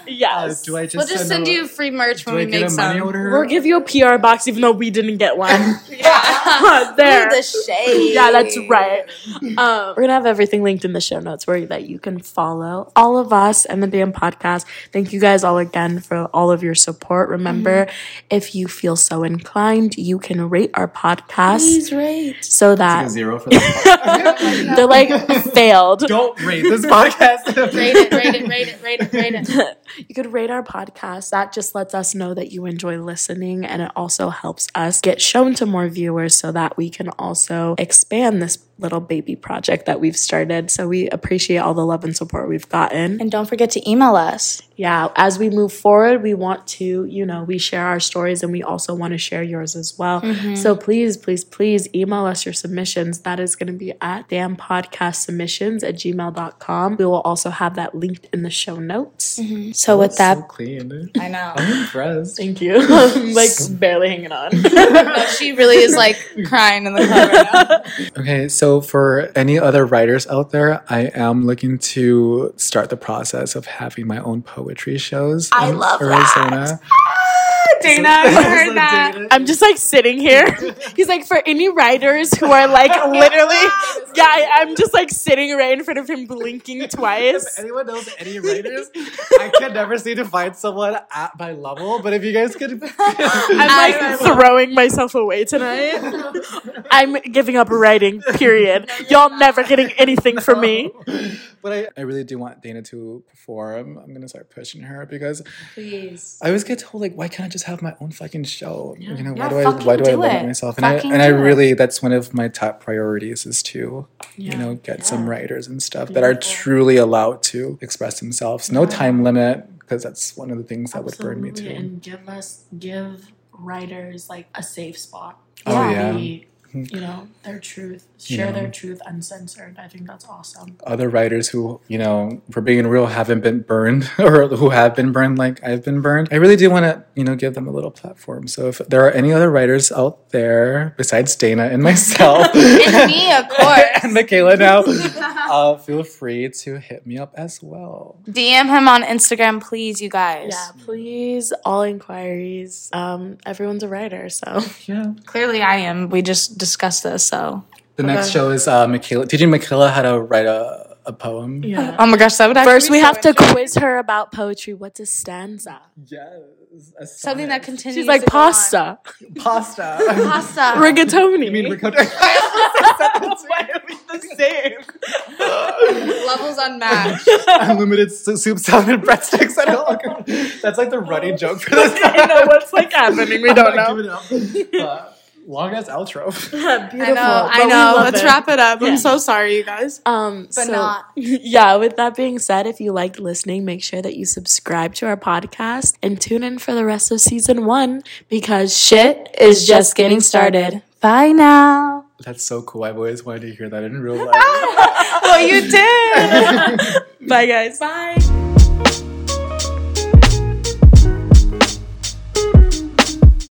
Yes, do I just We'll just send a- you free merch do when I we get make a money some. order? we'll give you a PR box, even though we didn't get one. yeah, there. The shade. Yeah, that's right. Um, we're gonna have everything linked in the show notes where that you can follow all of us and the damn podcast. Thank you guys all again for all of your support. Remember, if you feel so inclined, you can rate our podcast Please rate. so that zero for that. they're like failed. Don't rate this podcast. Rate it, rate it, rate it, rate it, rate it. You could rate our podcast. That just lets us know that you enjoy listening and it also helps us get shown to more viewers so that we can also expand this little baby project that we've started. So we appreciate all the love and support we've gotten. And don't forget to email us. yeah, as we move forward, we want to, you know, we share our stories and we also want to share yours as well. Mm-hmm. So please, please, please email us your submissions. That is going to be at damnpodcastsubmissions at gmail.com. We will also have that linked in the show notes. Mm-hmm. So with that, so clean. I know. I'm impressed. Thank you. I'm like barely hanging on. No, she really is like crying in the club right now. Okay, so So, for any other writers out there, I am looking to start the process of having my own poetry shows. I in love Arizona. Dayna, you heard that? I'm just like sitting here. He's like, for any writers who are like literally, yeah, I- I'm just like sitting right in front of him, blinking If twice. anyone knows any writers, I can never seem to find someone at my level. But if you guys could, I'm like throwing myself away tonight. I'm giving up writing, period. Y'all never getting anything from me. but I, I really do want Dayna to perform. I'm gonna start pushing her because Please. I always get told like, why can't I just have my own fucking show? You know, Yeah, why do I why do I limit it. myself? And I and I do it. really that's one of my top priorities is to you know get some writers and stuff that are truly allowed to express themselves. No time limit because that's one of the things that would burn me Absolutely, too. And give us give writers like a safe spot. Oh, yeah. be, mm-hmm. you know, their truth. Share know. their truth uncensored. I think that's awesome. Other writers who you know, for being real, haven't been burned or who have been burned like I've been burned. I really do want to you know give them a little platform. So if there are any other writers out there besides Dayna and myself. And me, of course. and Mikayla now. uh, feel free to hit me up as well. DM him on Instagram, please, you guys. Yeah, please, all inquiries. Um, everyone's a writer, so Yeah. Clearly, I am. We just discussed this, so. The next show is uh, Mikayla. Teaching Mikayla how to write a, a poem. yeah. Oh my gosh, that would actually First, be we so have to quiz her about poetry. What's a stanza? Yes. something that continues. She's like to go on. pasta, Pasta. Pasta. rigatoni. You mean ricotta? Why are we the same? Levels unmatched. Unlimited su- soup, salad, and breadsticks. I don't know. That's like the running joke for this. I know what's like happening. We don't know. Give it up. Long ass outro. Beautiful. I know. I know. Let's it. wrap it up. Yeah. I'm so sorry, you guys. Um, But so, not. Yeah, with that being said, if you liked listening, make sure that you subscribe to our podcast and tune in for the rest of season one because shit is just getting started. Bye now. That's so cool. I've always wanted to hear that in real life. Well, you did. Bye, guys. Bye.